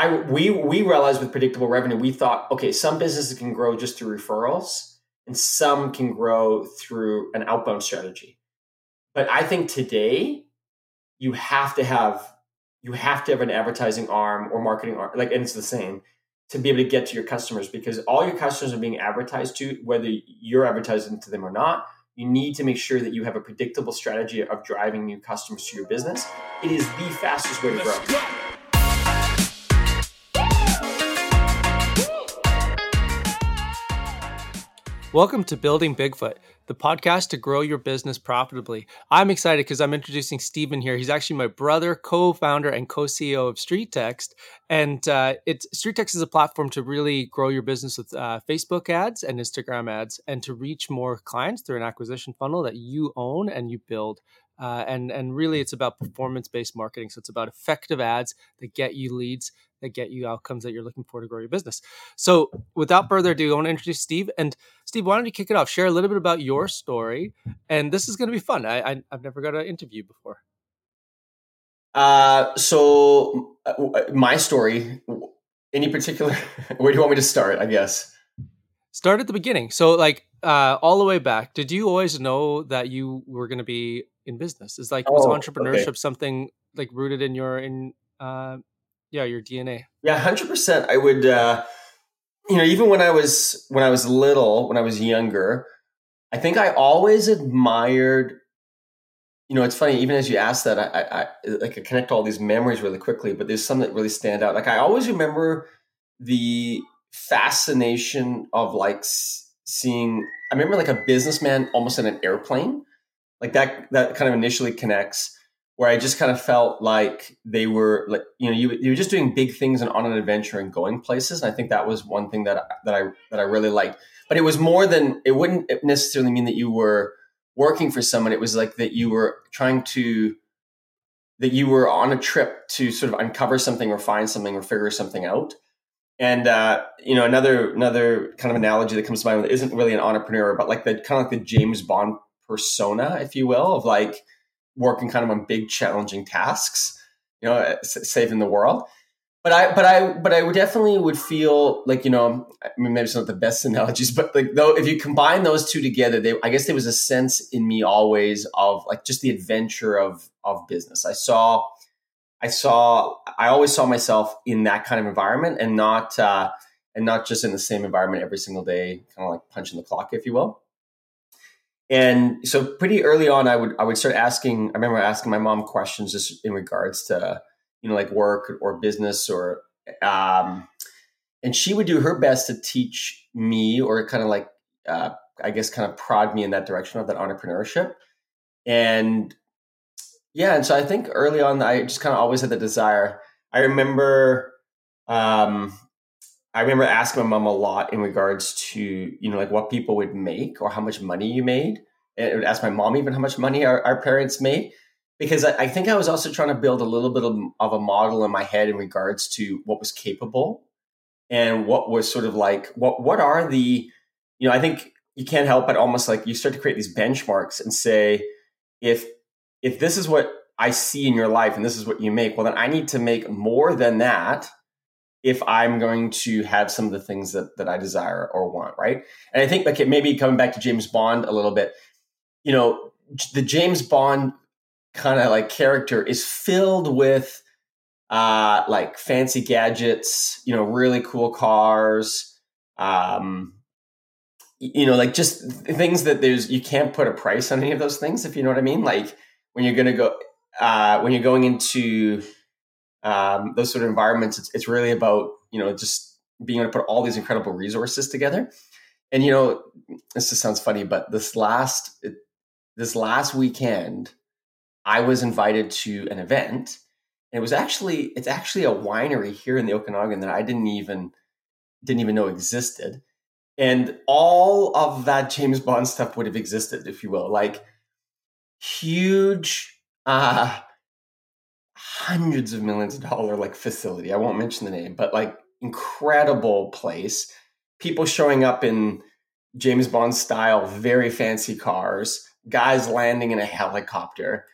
I we we realized with predictable revenue, we thought, okay, some businesses can grow just through referrals, and some can grow through an outbound strategy. But I think today you have to have you have to have an advertising arm or marketing arm, like, and it's the same to be able to get to your customers because all your customers are being advertised to, whether you're advertising to them or not. You need to make sure that you have a predictable strategy of driving new customers to your business. It is the fastest way to grow. Welcome to Building Bigfoot, the podcast to grow your business profitably. I'm excited because I'm introducing Stephen here. He's actually my brother, co-founder, and co-CEO of StreetText. And uh, it's StreetText is a platform to really grow your business with uh, Facebook ads and Instagram ads, and to reach more clients through an acquisition funnel that you own and you build. Uh, and and really, it's about performance-based marketing. So it's about effective ads that get you leads that get you outcomes that you're looking for to grow your business. So, without further ado, I want to introduce Steve. And Steve, why don't you kick it off? Share a little bit about your story, and this is going to be fun. I, I have never got an interview before. Uh, so uh, uh, my story. Any particular? Where do you want me to start? I guess. Start at the beginning. So, like, uh, all the way back. Did you always know that you were going to be in business? Is like oh, was entrepreneurship okay. something like rooted in your in uh, yeah your dna yeah 100% i would uh you know even when i was when i was little when i was younger i think i always admired you know it's funny even as you ask that i i, I like I connect all these memories really quickly but there's some that really stand out like i always remember the fascination of like seeing i remember like a businessman almost in an airplane like that that kind of initially connects where I just kind of felt like they were like you know you, you were just doing big things and on an adventure and going places. And I think that was one thing that that I that I really liked. But it was more than it wouldn't necessarily mean that you were working for someone. It was like that you were trying to that you were on a trip to sort of uncover something or find something or figure something out. And uh, you know another another kind of analogy that comes to mind isn't really an entrepreneur, but like the kind of like the James Bond persona, if you will, of like working kind of on big challenging tasks you know uh, saving the world. But i but i but i would definitely would feel like you know i mean maybe it's not the best analogies but like though if you combine those two together they i guess there was a sense in me always of like just the adventure of of business. I saw i saw i always saw myself in that kind of environment and not uh and not just in the same environment every single day kind of like punching the clock if you will and so pretty early on, I would I would start asking. I remember asking my mom questions just in regards to you know like work or business or um, and she would do her best to teach me or kind of like uh, I guess kind of prod me in that direction of that entrepreneurship. And yeah, and so I think early on I just kind of always had the desire. I remember um, I remember asking my mom a lot in regards to, you know, like what people would make or how much money you made. And I would ask my mom even how much money our, our parents made. Because I, I, think I was also trying to build a little bit of, of a model in my head in regards to what was capable and what was sort of like, what, what are the, you know, I think you can't help but almost like you start to create these benchmarks and say, if, if this is what I see in your life and this is what you make, well, then I need to make more than that if I'm going to have some of the things that, that I desire or want, right? And I think like maybe coming back to James Bond a little bit, you know, the James Bond kind of like character is filled with uh like fancy gadgets, you know, really cool cars, um you know, like just things that there's you can't put a price on any of those things if you know what I mean. Like when you're going to go uh when you're going into um, those sort of environments, it's, it's really about, you know, just being able to put all these incredible resources together. And, you know, this just sounds funny, but this last, it, this last weekend, I was invited to an event. And it was actually, it's actually a winery here in the Okanagan that I didn't even, didn't even know existed. And all of that James Bond stuff would have existed, if you will, like huge, uh, hundreds of millions of dollar like facility. I won't mention the name, but like incredible place. People showing up in James Bond style, very fancy cars, guys landing in a helicopter.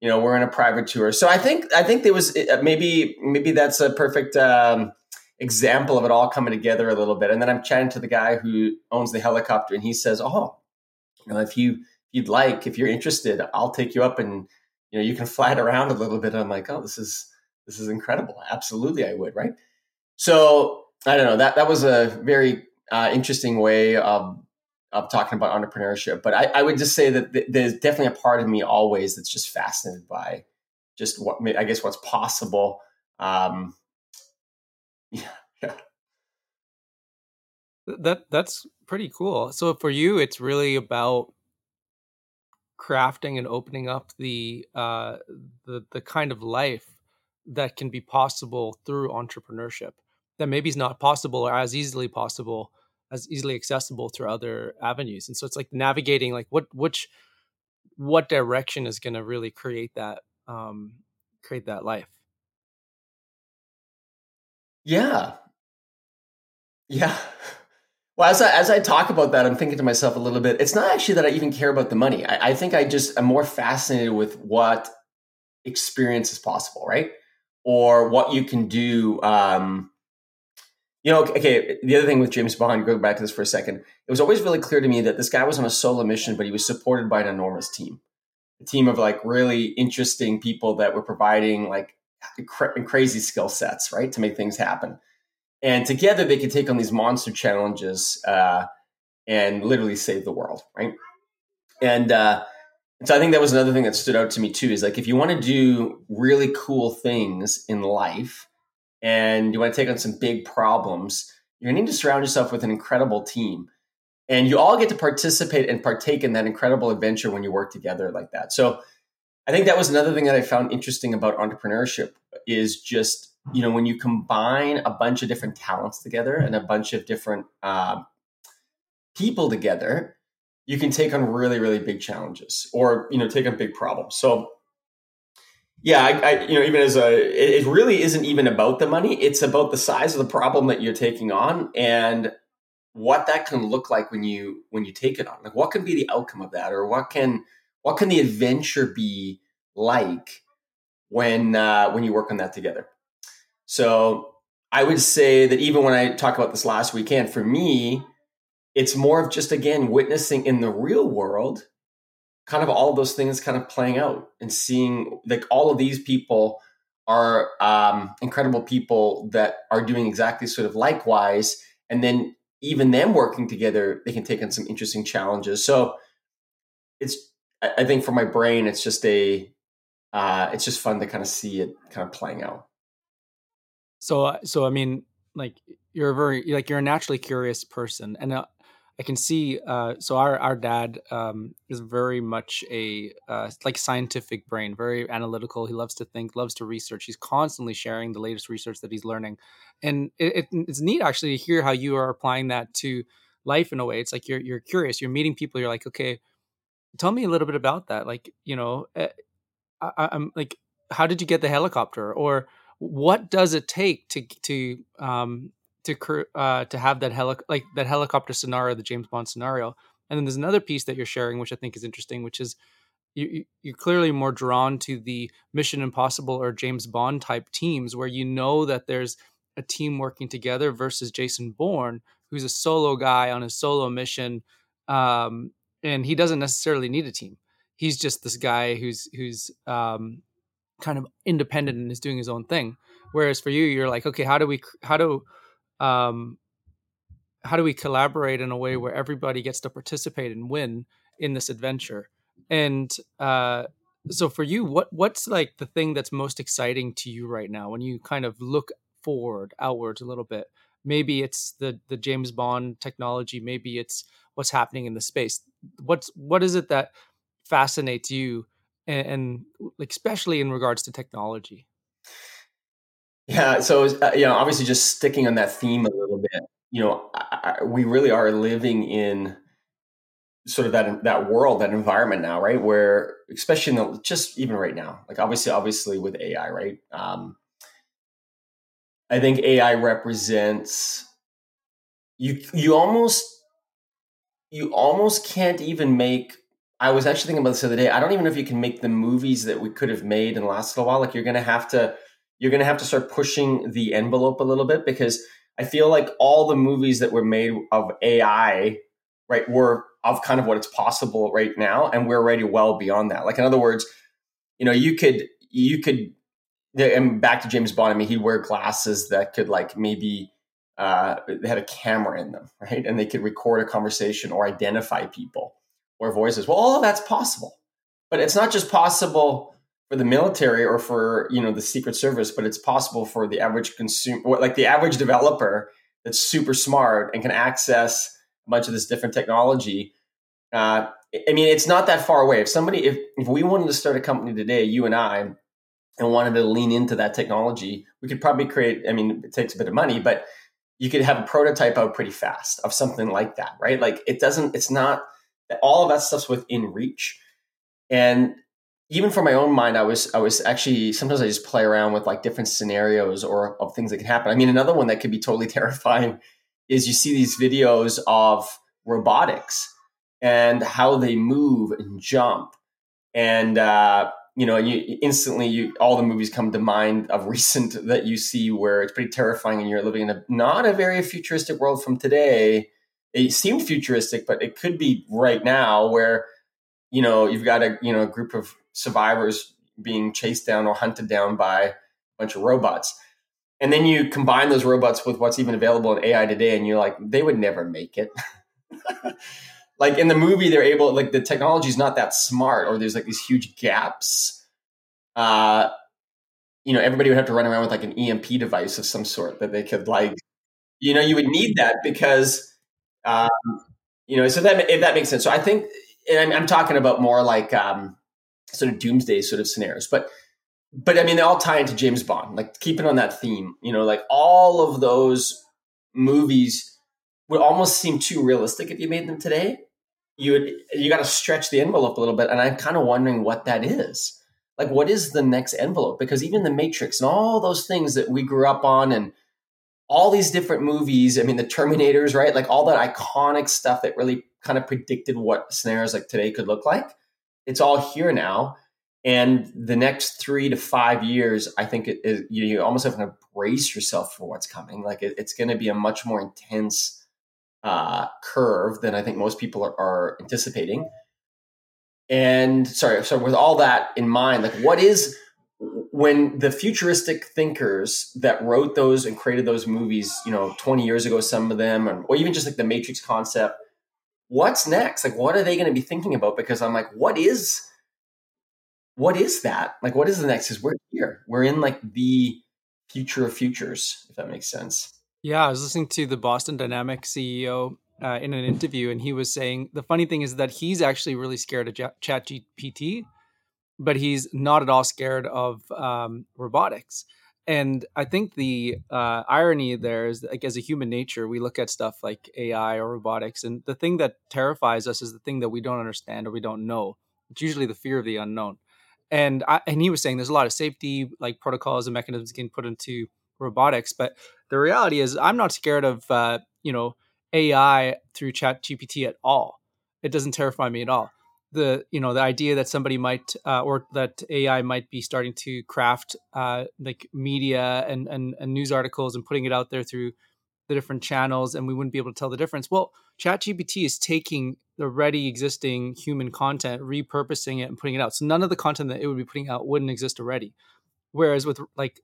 you know we're in a private tour so i think i think there was uh, maybe maybe that's a perfect um, example of it all coming together a little bit and then i'm chatting to the guy who owns the helicopter and he says oh you know if you you'd like if you're interested i'll take you up and you know you can fly it around a little bit i'm like oh this is this is incredible absolutely i would right so i don't know that that was a very uh, interesting way of of talking about entrepreneurship. But I, I would just say that th- there's definitely a part of me always that's just fascinated by just what I guess what's possible. Um, yeah, yeah. That that's pretty cool. So for you, it's really about crafting and opening up the uh, the the kind of life that can be possible through entrepreneurship that maybe is not possible or as easily possible as easily accessible through other avenues. And so it's like navigating like what which what direction is going to really create that um create that life. Yeah. Yeah well as I, as I talk about that i'm thinking to myself a little bit it's not actually that i even care about the money i, I think i just am more fascinated with what experience is possible right or what you can do um you know, okay, the other thing with James Bond, go back to this for a second, it was always really clear to me that this guy was on a solo mission, but he was supported by an enormous team. A team of like really interesting people that were providing like cra- crazy skill sets, right, to make things happen. And together they could take on these monster challenges uh, and literally save the world, right? And uh, so I think that was another thing that stood out to me too is like if you want to do really cool things in life, and you want to take on some big problems, you're going to need to surround yourself with an incredible team. And you all get to participate and partake in that incredible adventure when you work together like that. So I think that was another thing that I found interesting about entrepreneurship is just, you know, when you combine a bunch of different talents together and a bunch of different uh, people together, you can take on really, really big challenges or, you know, take on big problems. So yeah, I, I, you know, even as a, it, really isn't even about the money. It's about the size of the problem that you're taking on and what that can look like when you when you take it on. Like, what can be the outcome of that, or what can what can the adventure be like when uh, when you work on that together? So, I would say that even when I talk about this last weekend, for me, it's more of just again witnessing in the real world kind of all of those things kind of playing out and seeing like all of these people are um, incredible people that are doing exactly sort of likewise. And then even them working together they can take on some interesting challenges. So it's i think for my brain it's just a uh, it's just fun to kind of see it kind of playing out so uh, so i mean like you're a very like you're a naturally curious person and uh, I can see. Uh, so our our dad um, is very much a uh, like scientific brain, very analytical. He loves to think, loves to research. He's constantly sharing the latest research that he's learning, and it, it, it's neat actually to hear how you are applying that to life in a way. It's like you're you're curious. You're meeting people. You're like, okay, tell me a little bit about that. Like, you know, eh, I, I'm like, how did you get the helicopter, or what does it take to to um, to uh, to have that heli- like that helicopter scenario, the James Bond scenario. And then there's another piece that you're sharing, which I think is interesting, which is you, you're clearly more drawn to the Mission Impossible or James Bond type teams, where you know that there's a team working together versus Jason Bourne, who's a solo guy on a solo mission, um, and he doesn't necessarily need a team. He's just this guy who's who's um, kind of independent and is doing his own thing. Whereas for you, you're like, okay, how do we how do um, how do we collaborate in a way where everybody gets to participate and win in this adventure? And uh, so for you what what's like the thing that's most exciting to you right now? When you kind of look forward outwards a little bit maybe it's the the james bond technology maybe it's what's happening in the space. What's what is it that fascinates you and, and especially in regards to technology yeah. So, uh, you know, obviously just sticking on that theme a little bit, you know, I, we really are living in sort of that, that world, that environment now, right? Where, especially in the, just even right now, like obviously, obviously with AI, right? Um, I think AI represents you, you almost, you almost can't even make I was actually thinking about this the other day. I don't even know if you can make the movies that we could have made and lasted a while. Like you're going to have to, you're to have to start pushing the envelope a little bit because I feel like all the movies that were made of AI, right, were of kind of what it's possible right now, and we're already well beyond that. Like in other words, you know, you could you could, and back to James Bond. I mean, he'd wear glasses that could like maybe uh, they had a camera in them, right, and they could record a conversation or identify people or voices. Well, all of that's possible, but it's not just possible for the military or for you know the secret service but it's possible for the average consumer like the average developer that's super smart and can access a bunch of this different technology. Uh, i mean it's not that far away. If somebody if, if we wanted to start a company today you and i and wanted to lean into that technology we could probably create i mean it takes a bit of money but you could have a prototype out pretty fast of something like that right? Like it doesn't it's not all of that stuff's within reach and even for my own mind, I was I was actually sometimes I just play around with like different scenarios or of things that can happen. I mean, another one that could be totally terrifying is you see these videos of robotics and how they move and jump, and uh, you know, you instantly you all the movies come to mind of recent that you see where it's pretty terrifying, and you're living in a not a very futuristic world from today. It seemed futuristic, but it could be right now where you know you've got a you know a group of survivors being chased down or hunted down by a bunch of robots. And then you combine those robots with what's even available in AI today, and you're like, they would never make it. like in the movie, they're able, like the technology is not that smart, or there's like these huge gaps. Uh, you know, everybody would have to run around with like an EMP device of some sort that they could like, you know, you would need that because, um, you know, so that if that makes sense. So I think, and I'm, I'm talking about more like um, sort of doomsday sort of scenarios. But but I mean, they all tie into James Bond. Like keeping on that theme, you know, like all of those movies would almost seem too realistic if you made them today. You would you got to stretch the envelope a little bit, and I'm kind of wondering what that is. Like, what is the next envelope? Because even the Matrix and all those things that we grew up on, and all these different movies. I mean, the Terminators, right? Like all that iconic stuff that really kind of predicted what scenarios like today could look like it's all here now. And the next three to five years, I think it, it, you almost have to brace yourself for what's coming. Like it, it's going to be a much more intense uh, curve than I think most people are, are anticipating. And sorry, so with all that in mind, like what is when the futuristic thinkers that wrote those and created those movies, you know, 20 years ago, some of them, or even just like the Matrix concept, what's next? Like, what are they going to be thinking about? Because I'm like, what is, what is that? Like, what is the next? Because we're here. We're in like the future of futures, if that makes sense. Yeah, I was listening to the Boston Dynamic CEO uh, in an interview, and he was saying the funny thing is that he's actually really scared of ChatGPT, but he's not at all scared of um, robotics and I think the uh, irony there is like as a human nature, we look at stuff like AI or robotics, and the thing that terrifies us is the thing that we don't understand or we don't know. It's usually the fear of the unknown. And I, and he was saying there's a lot of safety like protocols and mechanisms getting put into robotics, but the reality is I'm not scared of uh, you know AI through ChatGPT at all. It doesn't terrify me at all the you know the idea that somebody might uh, or that AI might be starting to craft uh, like media and, and and news articles and putting it out there through the different channels and we wouldn't be able to tell the difference. Well, ChatGPT is taking the ready existing human content, repurposing it and putting it out. So none of the content that it would be putting out wouldn't exist already. Whereas with like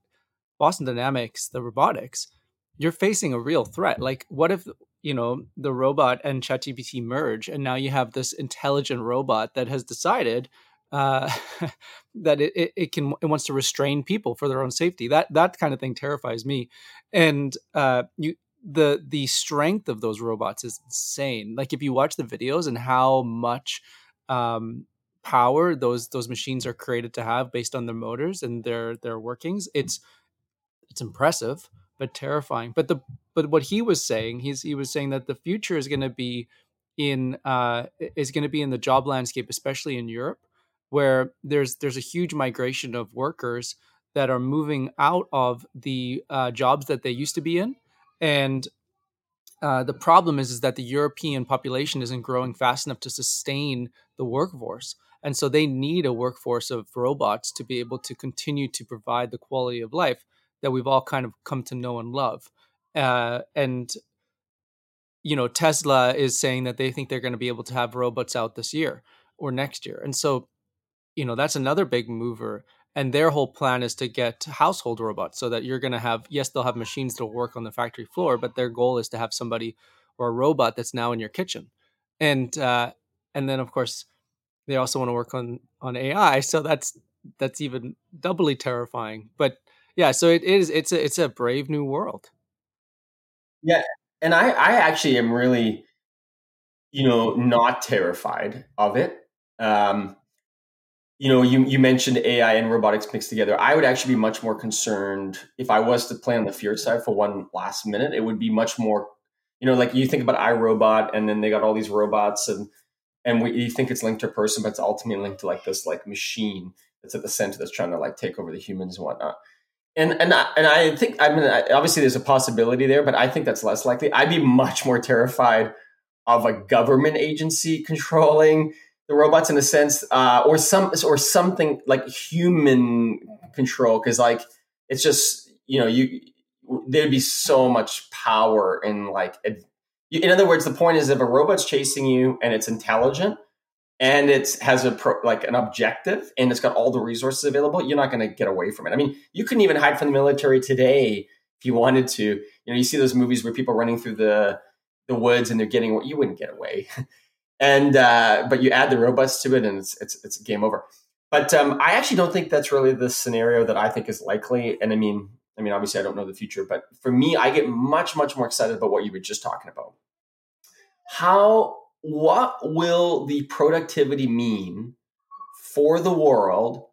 Boston Dynamics, the robotics, you're facing a real threat. Like what if you know the robot and ChatGPT merge, and now you have this intelligent robot that has decided uh, that it, it, can it wants to restrain people for their own safety. That that kind of thing terrifies me, and uh, you the the strength of those robots is insane. Like if you watch the videos and how much um, power those those machines are created to have based on their motors and their their workings, it's it's impressive but terrifying. But the but what he was saying, he's he was saying that the future is going to be in uh, is going to be in the job landscape, especially in Europe, where there's there's a huge migration of workers that are moving out of the uh, jobs that they used to be in, and uh, the problem is, is that the European population isn't growing fast enough to sustain the workforce. And so they need a workforce of robots to be able to continue to provide the quality of life that we've all kind of come to know and love. Uh, and, you know, Tesla is saying that they think they're going to be able to have robots out this year or next year. And so, you know, that's another big mover and their whole plan is to get household robots so that you're going to have yes they'll have machines to work on the factory floor but their goal is to have somebody or a robot that's now in your kitchen and uh, and then of course they also want to work on on ai so that's that's even doubly terrifying but yeah so it is it's a it's a brave new world yeah and i i actually am really you know not terrified of it um you know, you, you mentioned AI and robotics mixed together. I would actually be much more concerned if I was to play on the fear side for one last minute. It would be much more, you know, like you think about iRobot, and then they got all these robots, and and we, you think it's linked to a person, but it's ultimately linked to like this like machine that's at the center that's trying to like take over the humans and whatnot. And and I, and I think I mean obviously there's a possibility there, but I think that's less likely. I'd be much more terrified of a government agency controlling the robots in a sense, uh, or some or something like human control, because like it's just you know you there'd be so much power in like in other words the point is if a robot's chasing you and it's intelligent and it has a pro, like an objective and it's got all the resources available you're not going to get away from it i mean you couldn't even hide from the military today if you wanted to you know you see those movies where people are running through the the woods and they're getting what you wouldn't get away and uh, but you add the robots to it, and it's it's it's game over. But um, I actually don't think that's really the scenario that I think is likely. And I mean, I mean, obviously, I don't know the future, but for me, I get much much more excited about what you were just talking about. How what will the productivity mean for the world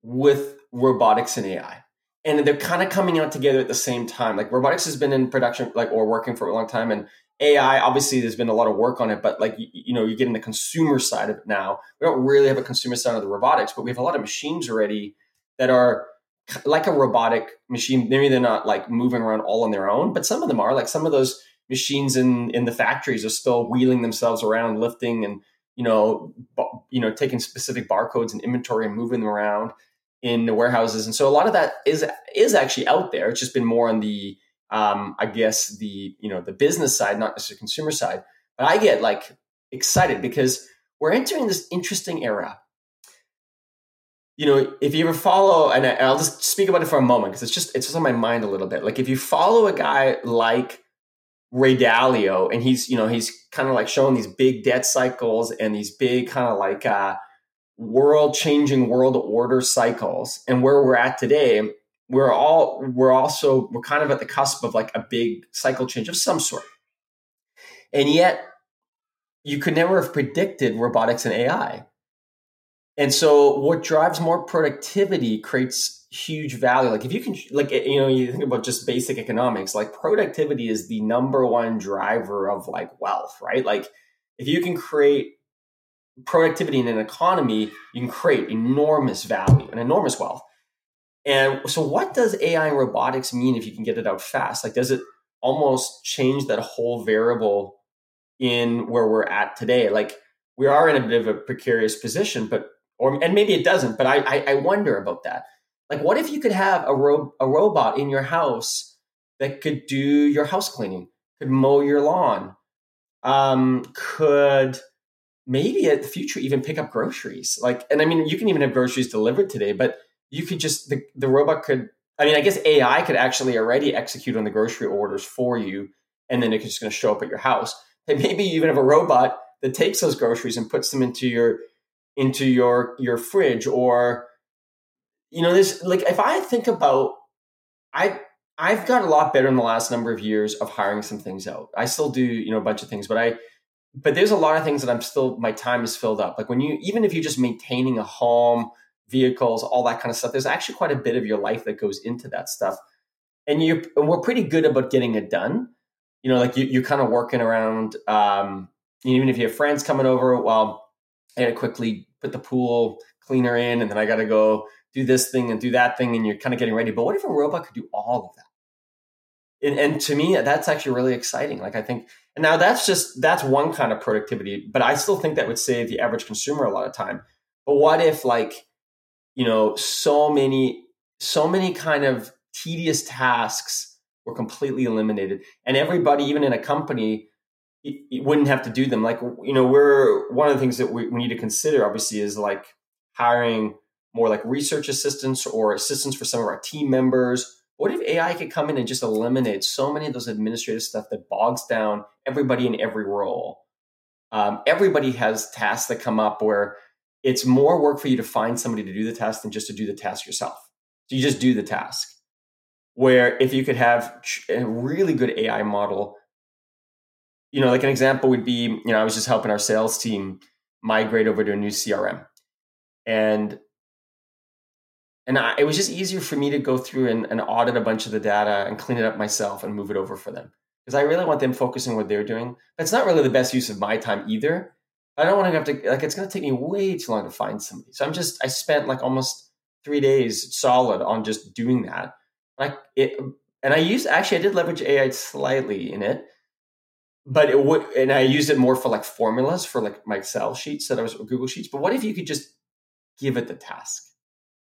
with robotics and AI? And they're kind of coming out together at the same time. Like robotics has been in production, like or working for a long time, and AI, obviously, there's been a lot of work on it, but like you, you know, you get in the consumer side of it now. We don't really have a consumer side of the robotics, but we have a lot of machines already that are like a robotic machine. Maybe they're not like moving around all on their own, but some of them are. Like some of those machines in in the factories are still wheeling themselves around, lifting and you know, you know, taking specific barcodes and inventory and moving them around in the warehouses. And so a lot of that is is actually out there. It's just been more on the um, I guess the you know the business side, not necessarily consumer side. But I get like excited because we're entering this interesting era. You know, if you ever follow, and I'll just speak about it for a moment because it's just it's just on my mind a little bit. Like if you follow a guy like Ray Dalio, and he's you know he's kind of like showing these big debt cycles and these big kind of like uh, world changing world order cycles, and where we're at today we're all we're also we're kind of at the cusp of like a big cycle change of some sort. And yet you could never have predicted robotics and ai and so what drives more productivity creates huge value like if you can like eh, you know you think about just basic economics like productivity is the number one driver of like wealth right like if you can create productivity in an economy you can create enormous value and enormous wealth and so, what does AI and robotics mean if you can get it out fast? Like, does it almost change that whole variable in where we're at today? Like, we are in a bit of a precarious position, but or and maybe it doesn't. But I I, I wonder about that. Like, what if you could have a ro- a robot in your house that could do your house cleaning, could mow your lawn, um, could maybe at the future even pick up groceries? Like, and I mean, you can even have groceries delivered today, but you could just the, the robot could I mean, I guess AI could actually already execute on the grocery orders for you, and then it's just going to show up at your house. And maybe you even have a robot that takes those groceries and puts them into your into your your fridge, or you know, this like if I think about, I I've got a lot better in the last number of years of hiring some things out. I still do you know a bunch of things, but I but there's a lot of things that I'm still my time is filled up. Like when you even if you're just maintaining a home vehicles, all that kind of stuff. There's actually quite a bit of your life that goes into that stuff. And you and we're pretty good about getting it done. You know, like you, you're kind of working around, um, even if you have friends coming over, well, I gotta quickly put the pool cleaner in and then I gotta go do this thing and do that thing and you're kind of getting ready. But what if a robot could do all of that? and, and to me, that's actually really exciting. Like I think, and now that's just that's one kind of productivity, but I still think that would save the average consumer a lot of time. But what if like, you know, so many, so many kind of tedious tasks were completely eliminated, and everybody, even in a company, you wouldn't have to do them. Like, you know, we're one of the things that we, we need to consider, obviously, is like hiring more like research assistants or assistants for some of our team members. What if AI could come in and just eliminate so many of those administrative stuff that bogs down everybody in every role? Um, everybody has tasks that come up where it's more work for you to find somebody to do the task than just to do the task yourself. So you just do the task. Where if you could have a really good AI model you know, like an example would be, you know, I was just helping our sales team migrate over to a new CRM. And and I, it was just easier for me to go through and, and, audit a bunch of the data and clean it up myself and move it over for them because I really want them focusing on what they're doing. That's not really the best use of my time either. I don't want to have to like it's going to take me way too long to find somebody. So I'm just I spent like almost three days solid on just doing that. Like it, and I used actually I did leverage AI slightly in it but it would and i used it more for like formulas for like my excel sheets that i was google sheets but what if you could just give it the task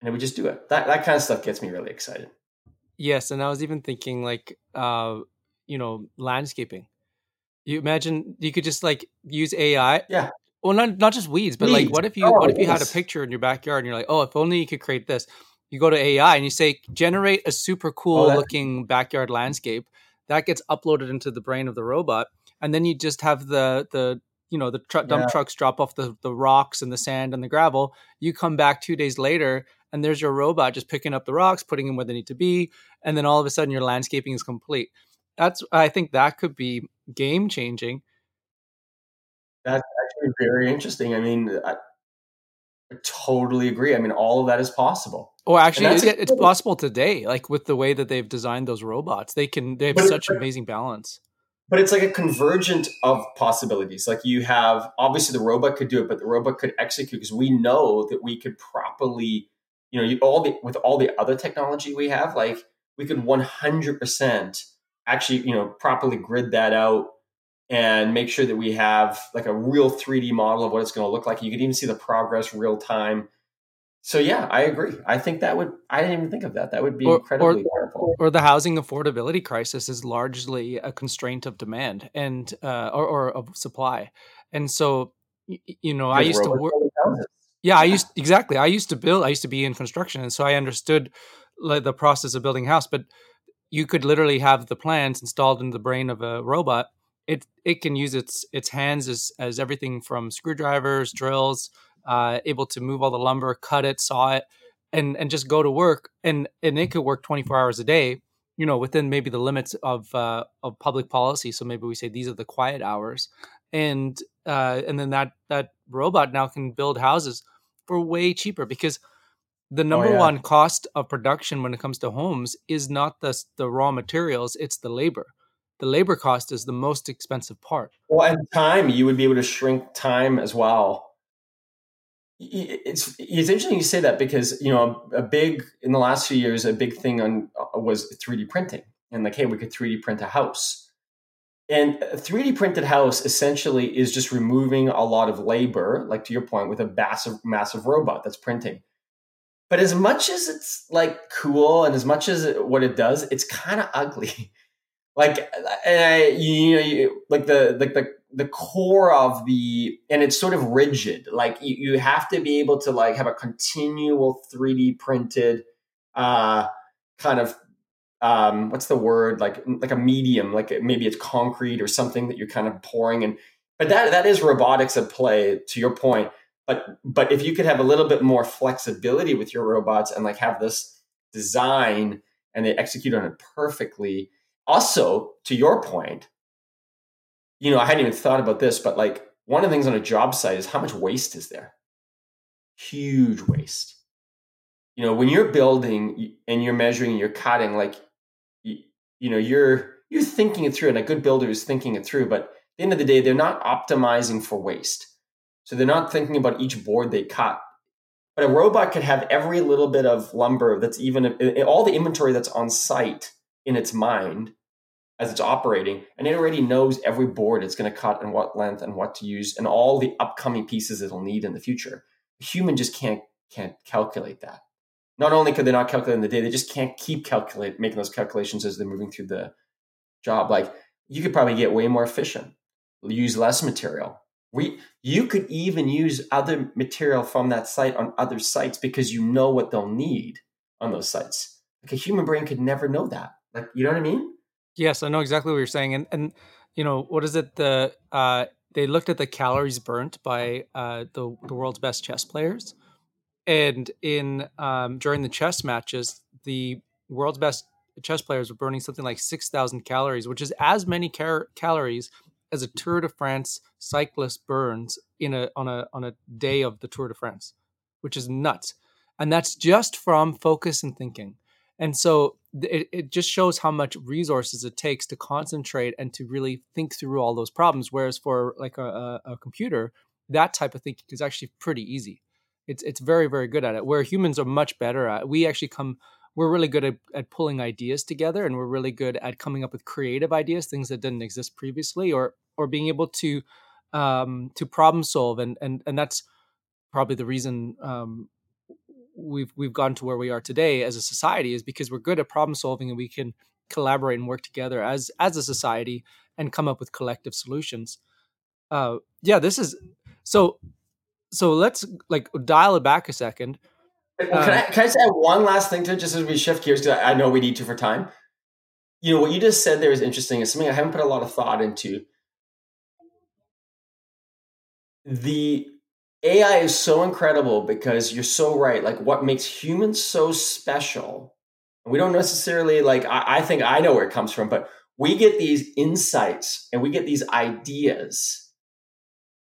and we just do it. That, that kind of stuff gets me really excited. Yes and i was even thinking like uh you know landscaping. You imagine you could just like use ai yeah. Well not not just weeds but weeds. like what if you oh, what if you had a picture in your backyard and you're like oh if only you could create this. You go to ai and you say generate a super cool oh, looking backyard landscape. That gets uploaded into the brain of the robot and then you just have the the you know the tr- dump yeah. trucks drop off the the rocks and the sand and the gravel. You come back 2 days later and there's your robot just picking up the rocks putting them where they need to be and then all of a sudden your landscaping is complete that's i think that could be game changing that's actually very interesting i mean I, I totally agree i mean all of that is possible or actually, it's, it's possible today, like with the way that they've designed those robots. They can they have but such amazing balance. But it's like a convergent of possibilities. Like you have obviously the robot could do it, but the robot could execute because we know that we could properly, you know, you, all the with all the other technology we have, like we could one hundred percent actually, you know, properly grid that out and make sure that we have like a real 3D model of what it's going to look like. You could even see the progress real time so yeah, I agree. I think that would I didn't even think of that. That would be or, incredibly or, powerful. Or the housing affordability crisis is largely a constraint of demand and uh, or, or of supply. And so you know, There's I used to work Yeah, I used exactly. I used to build I used to be in construction and so I understood like, the process of building a house, but you could literally have the plans installed in the brain of a robot. It it can use its its hands as as everything from screwdrivers, drills, uh, able to move all the lumber, cut it, saw it, and and just go to work. And and it could work 24 hours a day, you know, within maybe the limits of uh, of public policy. So maybe we say these are the quiet hours, and uh, and then that that robot now can build houses for way cheaper because the oh, number oh, yeah. one cost of production when it comes to homes is not the the raw materials; it's the labor the labor cost is the most expensive part. Well, and time, you would be able to shrink time as well it's it's interesting you say that because you know a big in the last few years a big thing on uh, was 3D printing and like hey we could 3D print a house and a 3D printed house essentially is just removing a lot of labor like to your point with a massive massive robot that's printing. But as much as it's like cool and as much as it, what it does it's kind of ugly. Like and I, you know you, like the like the the core of the and it's sort of rigid. Like you, you have to be able to like have a continual 3d printed uh kind of um what's the word like like a medium like maybe it's concrete or something that you're kind of pouring and but that that is robotics at play to your point but but if you could have a little bit more flexibility with your robots and like have this design and they execute on it perfectly also to your point you know, I hadn't even thought about this, but like one of the things on a job site is how much waste is there? Huge waste. You know, when you're building and you're measuring, and you're cutting, like, you, know, you're you're thinking it through, and a good builder is thinking it through. But at the end of the day, they're not optimizing for waste, so they're not thinking about each board they cut. But a robot could have every little bit of lumber that's even all the inventory that's on site in its mind as it's operating, and it already knows every board it's going to cut and what length and what to use and all the upcoming pieces it'll need in the future. A human just can't can't calculate that. Not only could they not calculate in the day, they just can't keep calculate making those calculations as they're moving through the job. Like you could probably get way more efficient, use less material. We you could even use other material from that site on other sites because you know what they'll need on those sites. Like a human brain could never know that. Like you know what I mean? Yes, I know exactly what you're saying. And and you know, what is it? The uh they looked at the calories burnt by uh the the world's best chess players. And in um during the chess matches, the world's best chess players were burning something like 6,000 calories, which is as many car- calories as a Tour de France cyclist burns in a on a on a day of the Tour de France, which is nuts. And that's just from focus and thinking. And so it, it just shows how much resources it takes to concentrate and to really think through all those problems. Whereas for like a, a computer, that type of thinking is actually pretty easy. It's it's very very good at it. Where humans are much better at. We actually come. We're really good at, at pulling ideas together, and we're really good at coming up with creative ideas, things that didn't exist previously, or or being able to um, to problem solve. And and and that's probably the reason um, we've we've gotten to where we are today as a society is because we're good at problem solving and we can collaborate and work together as as a society and come up with collective solutions. Uh, yeah, this is so. So let's like dial it back a second. Well, can, I, uh, can I say one last thing to it just as we shift gears? Because I know we need to for time. You know, what you just said there is interesting. It's something I haven't put a lot of thought into. The AI is so incredible because you're so right. Like what makes humans so special, we don't necessarily like, I, I, think I know where it comes from, but we get these insights and we get these ideas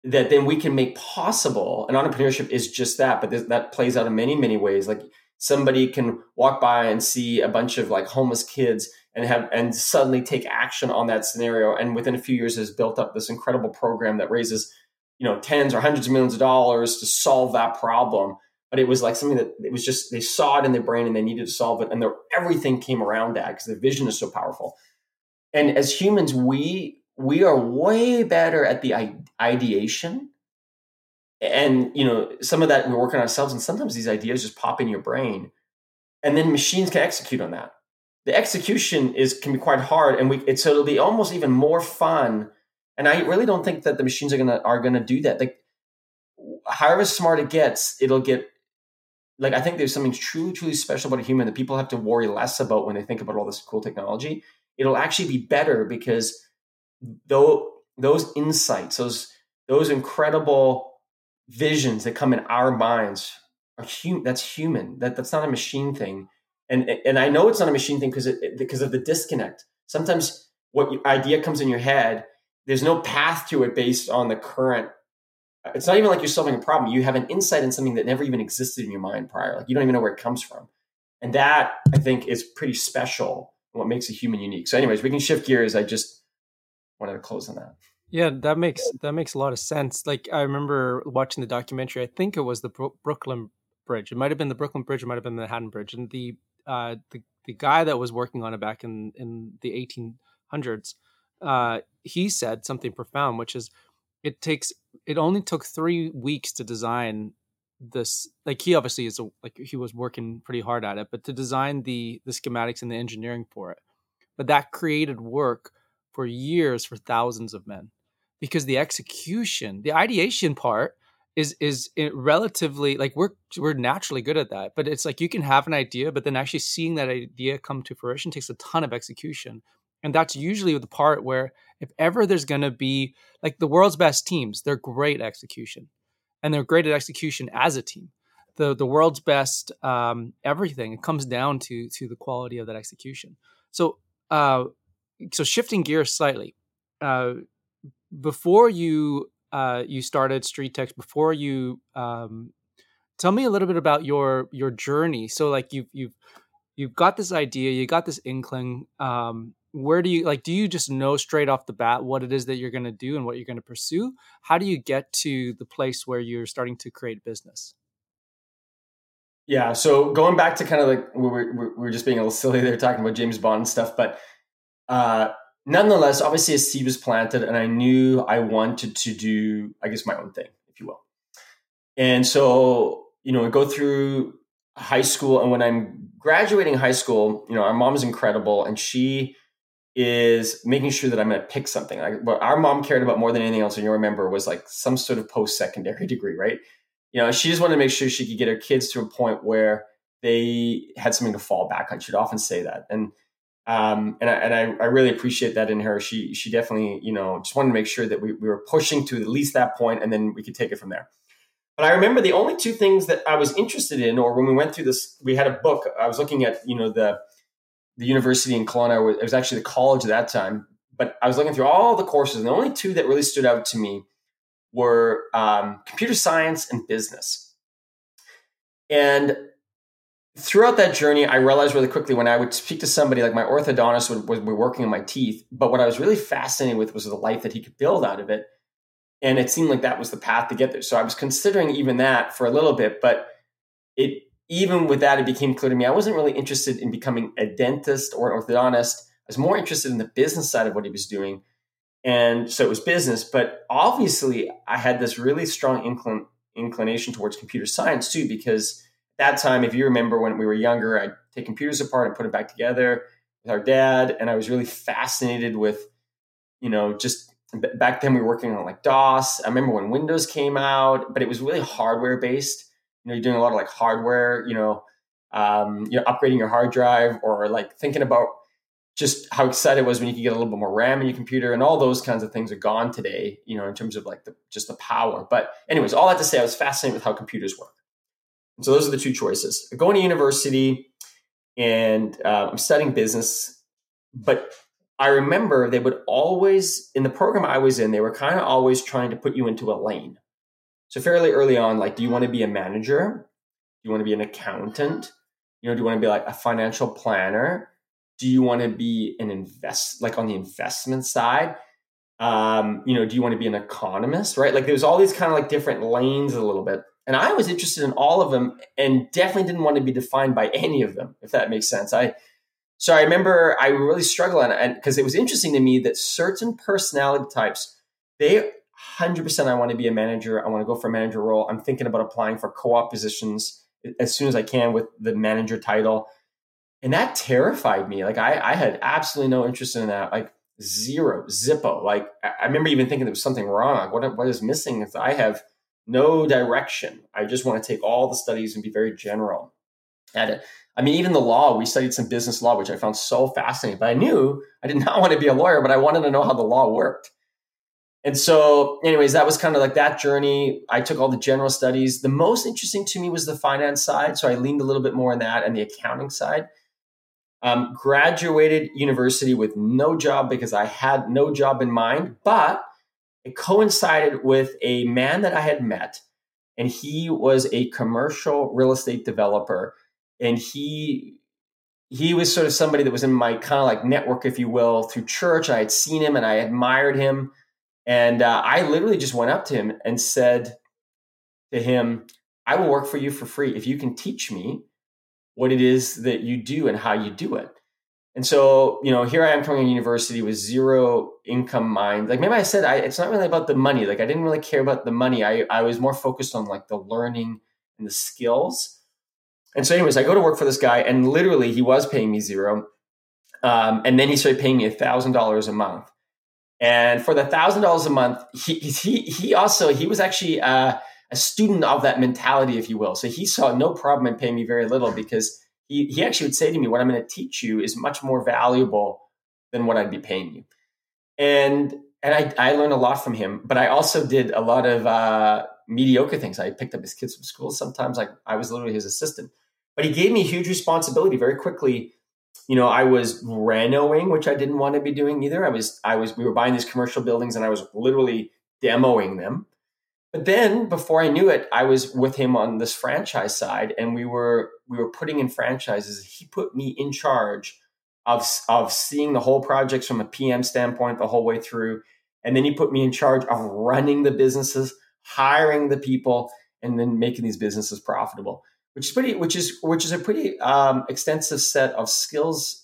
that then we can make possible. And entrepreneurship is just that, but this, that plays out in many, many ways. Like somebody can walk by and see a bunch of like homeless kids and have and suddenly take action on that scenario and within a few years has built up this incredible program that raises you know tens or hundreds of millions of dollars to solve that problem but it was like something that it was just they saw it in their brain and they needed to solve it and everything came around that because the vision is so powerful and as humans we we are way better at the ideation and you know some of that we're working on ourselves and sometimes these ideas just pop in your brain and then machines can execute on that the execution is can be quite hard and we it, so it'll be almost even more fun and I really don't think that the machines are gonna are gonna do that. Like, however smart it gets, it'll get. Like, I think there's something truly, truly special about a human that people have to worry less about when they think about all this cool technology. It'll actually be better because though those insights, those those incredible visions that come in our minds are human. That's human. That that's not a machine thing. And and I know it's not a machine thing because because of the disconnect. Sometimes what idea comes in your head there's no path to it based on the current uh, it's not even like you're solving a problem you have an insight in something that never even existed in your mind prior like you don't even know where it comes from and that i think is pretty special what makes a human unique so anyways we can shift gears i just wanted to close on that yeah that makes that makes a lot of sense like i remember watching the documentary i think it was the Bro- brooklyn bridge it might have been the brooklyn bridge it might have been the manhattan bridge and the uh the, the guy that was working on it back in in the 1800s uh, he said something profound, which is it takes it only took three weeks to design this. Like he obviously is a, like he was working pretty hard at it, but to design the the schematics and the engineering for it, but that created work for years for thousands of men because the execution, the ideation part is is relatively like we're we're naturally good at that but it's like you can have an idea but then actually seeing that idea come to fruition takes a ton of execution and that's usually the part where, if ever there's going to be like the world's best teams, they're great execution, and they're great at execution as a team. The the world's best um, everything it comes down to to the quality of that execution. So uh, so shifting gears slightly, uh, before you uh, you started StreetText, before you um, tell me a little bit about your your journey. So like you've you've you've got this idea, you got this inkling. Um, where do you like do you just know straight off the bat what it is that you're going to do and what you're going to pursue how do you get to the place where you're starting to create business yeah so going back to kind of like we were, we were just being a little silly there talking about james bond and stuff but uh nonetheless, obviously, a seed was planted, and I knew I wanted to do, I guess, my own thing, if you will. And so, you know, I go through high school, and when I'm graduating high school, you know, our mom is incredible, and she is making sure that I'm going to pick something. Like what our mom cared about more than anything else, and you remember, was like some sort of post secondary degree, right? You know, she just wanted to make sure she could get her kids to a point where they had something to fall back on. She'd often say that, and um, and I, and I, I, really appreciate that in her. She she definitely you know just wanted to make sure that we, we were pushing to at least that point, and then we could take it from there. But I remember the only two things that I was interested in, or when we went through this, we had a book. I was looking at you know the the university in Kelowna. It was actually the college at that time, but I was looking through all the courses, and the only two that really stood out to me were um, computer science and business. And throughout that journey, I realized really quickly when I would speak to somebody, like my orthodontist would, would be working on my teeth. But what I was really fascinated with was the life that he could build out of it. And it seemed like that was the path to get there. So I was considering even that for a little bit, but it even with that, it became clear to me I wasn't really interested in becoming a dentist or an orthodontist. I was more interested in the business side of what he was doing. And so it was business, but obviously I had this really strong inclin- inclination towards computer science too, because that time, if you remember when we were younger, I'd take computers apart and put it back together with our dad. And I was really fascinated with, you know, just back then we were working on like DOS. I remember when Windows came out, but it was really hardware based. You know, you're doing a lot of like hardware, you know, um, you know, upgrading your hard drive or like thinking about just how excited it was when you could get a little bit more RAM in your computer and all those kinds of things are gone today, you know, in terms of like the, just the power. But anyways, all that to say, I was fascinated with how computers work. So those are the two choices. Going to university and uh, I'm studying business, but I remember they would always, in the program I was in, they were kind of always trying to put you into a lane. So fairly early on, like, do you want to be a manager? Do you want to be an accountant? You know, do you want to be like a financial planner? Do you want to be an invest, like on the investment side? Um, you know, do you want to be an economist? Right? Like, there's all these kind of like different lanes a little bit. And I was interested in all of them and definitely didn't want to be defined by any of them, if that makes sense. I so I remember I really struggled because it was interesting to me that certain personality types, they 100% I want to be a manager. I want to go for a manager role. I'm thinking about applying for co-op positions as soon as I can with the manager title. And that terrified me. Like I, I had absolutely no interest in that. Like zero, zippo. Like I remember even thinking there was something wrong. What, what is missing? If I have no direction. I just want to take all the studies and be very general at it. I mean, even the law, we studied some business law, which I found so fascinating. But I knew I did not want to be a lawyer, but I wanted to know how the law worked. And so, anyways, that was kind of like that journey. I took all the general studies. The most interesting to me was the finance side. So I leaned a little bit more on that and the accounting side. Um, graduated university with no job because I had no job in mind, but it coincided with a man that I had met, and he was a commercial real estate developer, and he he was sort of somebody that was in my kind of like network, if you will, through church. I had seen him and I admired him, and uh, I literally just went up to him and said to him, "I will work for you for free if you can teach me what it is that you do and how you do it." And so, you know, here I am coming to university with zero income mind. Like maybe I said, I, it's not really about the money. Like I didn't really care about the money. I, I was more focused on like the learning and the skills. And so, anyways, I go to work for this guy, and literally, he was paying me zero. Um, and then he started paying me a thousand dollars a month. And for the thousand dollars a month, he he he also he was actually uh, a student of that mentality, if you will. So he saw no problem in paying me very little because he, he actually would say to me, What I'm going to teach you is much more valuable than what I'd be paying you. And and I, I learned a lot from him, but I also did a lot of uh, mediocre things. I picked up his kids from school. Sometimes I, I was literally his assistant. But he gave me huge responsibility very quickly. You know, I was renoing, which I didn't want to be doing either. I was, I was, we were buying these commercial buildings and I was literally demoing them. But then before I knew it, I was with him on this franchise side and we were we were putting in franchises. He put me in charge of of seeing the whole projects from a PM standpoint the whole way through. And then he put me in charge of running the businesses, hiring the people, and then making these businesses profitable, which is pretty, which is which is a pretty um, extensive set of skills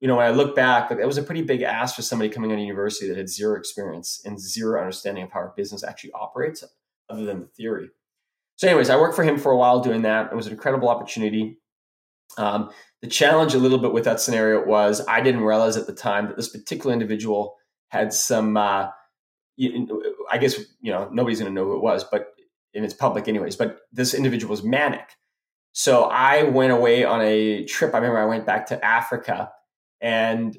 you know, when I look back, it was a pretty big ask for somebody coming out of university that had zero experience and zero understanding of how our business actually operates, other than the theory. So, anyways, I worked for him for a while doing that. It was an incredible opportunity. Um, the challenge a little bit with that scenario was I didn't realize at the time that this particular individual had some. Uh, I guess you know nobody's going to know who it was, but and it's public anyways. But this individual was manic. So I went away on a trip. I remember I went back to Africa and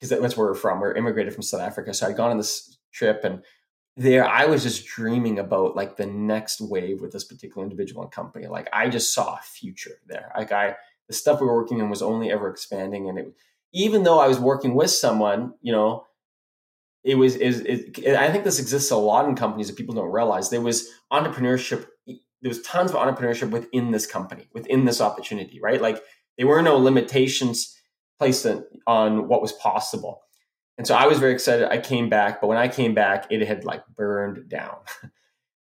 because that's where we're from. We're immigrated from South Africa. So I'd gone on this trip and there I was just dreaming about like the next wave with this particular individual and company. Like I just saw a future there. Like I the stuff we were working on was only ever expanding and it even though I was working with someone, you know, it was is it, I think this exists a lot in companies that people don't realize. There was entrepreneurship there was tons of entrepreneurship within this company, within this opportunity, right? Like there were no limitations placed on what was possible. And so I was very excited. I came back, but when I came back, it had like burned down.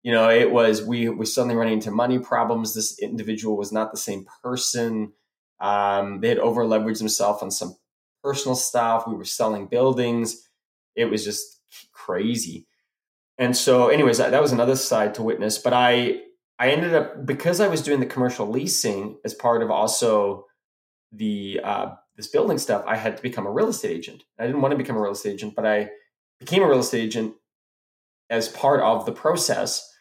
you know, it was we were suddenly running into money problems. This individual was not the same person. Um, they had over leveraged themselves on some personal stuff. We were selling buildings. It was just crazy. And so, anyways, that, that was another side to witness. But I I ended up because I was doing the commercial leasing as part of also the uh, this building stuff. I had to become a real estate agent. I didn't want to become a real estate agent, but I became a real estate agent as part of the process.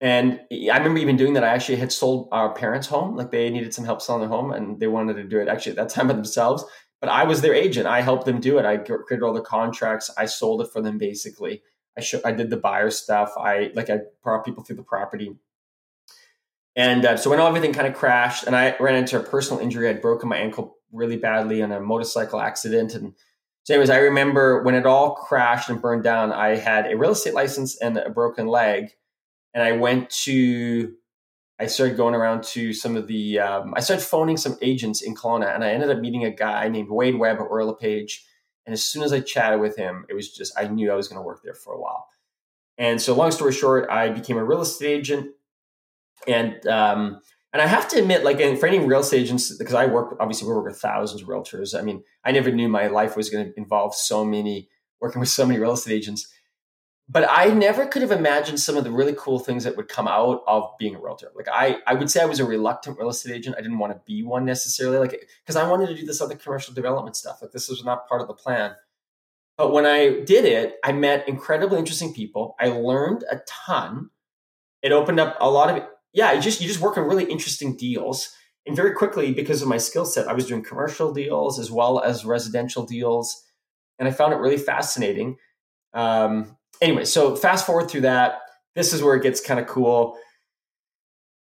And I remember even doing that. I actually had sold our parents' home, like they needed some help selling their home, and they wanted to do it actually at that time by themselves. But I was their agent. I helped them do it. I created all the contracts. I sold it for them basically. I sh- I did the buyer stuff. I like I brought people through the property and uh, so when everything kind of crashed, and I ran into a personal injury, I'd broken my ankle really badly in a motorcycle accident. And so, anyways, I remember when it all crashed and burned down, I had a real estate license and a broken leg. And I went to, I started going around to some of the, um, I started phoning some agents in Kelowna, and I ended up meeting a guy named Wade Webb at Royal LePage. And as soon as I chatted with him, it was just, I knew I was going to work there for a while. And so, long story short, I became a real estate agent and um, and I have to admit, like for any real estate agents, because I work obviously we work with thousands of realtors. I mean, I never knew my life was going to involve so many working with so many real estate agents. But I never could have imagined some of the really cool things that would come out of being a realtor. Like I, I would say I was a reluctant real estate agent. I didn't want to be one necessarily, like because I wanted to do this other commercial development stuff. Like this was not part of the plan. But when I did it, I met incredibly interesting people. I learned a ton. It opened up a lot of yeah, you just you just work on really interesting deals. And very quickly, because of my skill set, I was doing commercial deals as well as residential deals, and I found it really fascinating. Um, anyway, so fast forward through that. This is where it gets kind of cool.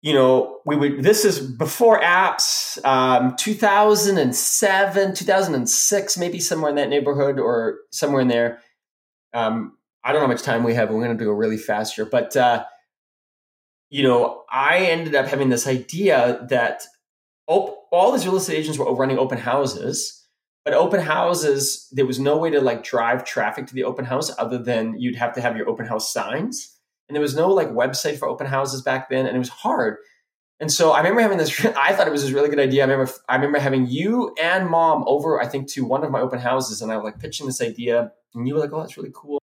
You know, we would. This is before apps, um, 2007, 2006, maybe somewhere in that neighborhood or somewhere in there. Um, I don't know how much time we have. We're going to do a really fast here, but uh, you know, I ended up having this idea that op- all these real estate agents were running open houses, but open houses, there was no way to like drive traffic to the open house other than you'd have to have your open house signs. And there was no like website for open houses back then, and it was hard. And so I remember having this. I thought it was this really good idea. I remember. I remember having you and mom over. I think to one of my open houses, and I was like pitching this idea, and you were like, "Oh, that's really cool."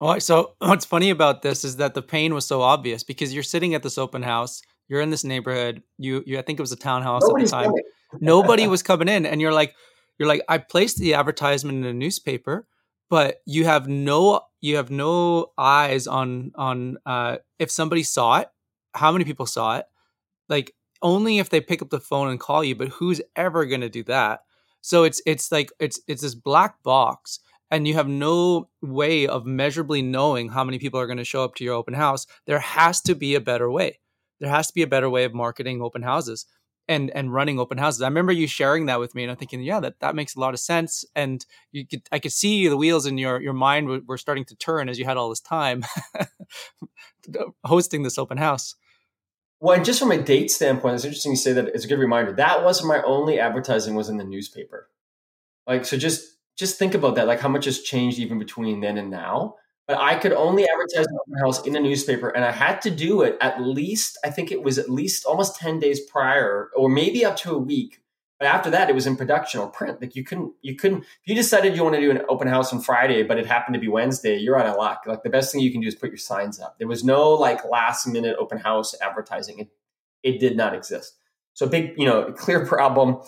Oh, so what's funny about this is that the pain was so obvious because you're sitting at this open house, you're in this neighborhood, you, you I think it was a townhouse Nobody's at the time. Nobody was coming in, and you're like, you're like, I placed the advertisement in a newspaper, but you have no you have no eyes on on uh, if somebody saw it, how many people saw it, like only if they pick up the phone and call you, but who's ever going to do that? So it's it's like it's it's this black box and you have no way of measurably knowing how many people are going to show up to your open house, there has to be a better way. There has to be a better way of marketing open houses and and running open houses. I remember you sharing that with me, and I'm thinking, yeah, that that makes a lot of sense. And you could, I could see the wheels in your your mind were, starting to turn as you had all this time hosting this open house. Well, just from a date standpoint, it's interesting you say that. It's a good reminder. That wasn't my only advertising was in the newspaper. Like so, just just think about that, like how much has changed even between then and now. But I could only advertise an open house in a newspaper, and I had to do it at least, I think it was at least almost 10 days prior, or maybe up to a week But after that, it was in production or print. Like you couldn't, you couldn't. If you decided you want to do an open house on Friday, but it happened to be Wednesday, you're out of luck. Like the best thing you can do is put your signs up. There was no like last minute open house advertising. It it did not exist. So big, you know, clear problem.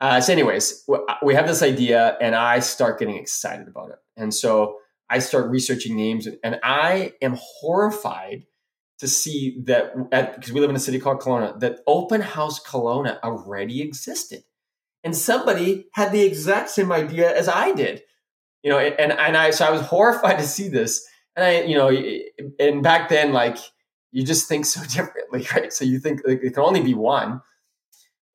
Uh, so, anyways, we have this idea, and I start getting excited about it, and so I start researching names, and I am horrified to see that because we live in a city called Kelowna, that Open House Kelowna already existed, and somebody had the exact same idea as I did, you know, and and I so I was horrified to see this, and I, you know, and back then, like you just think so differently, right? So you think like, it can only be one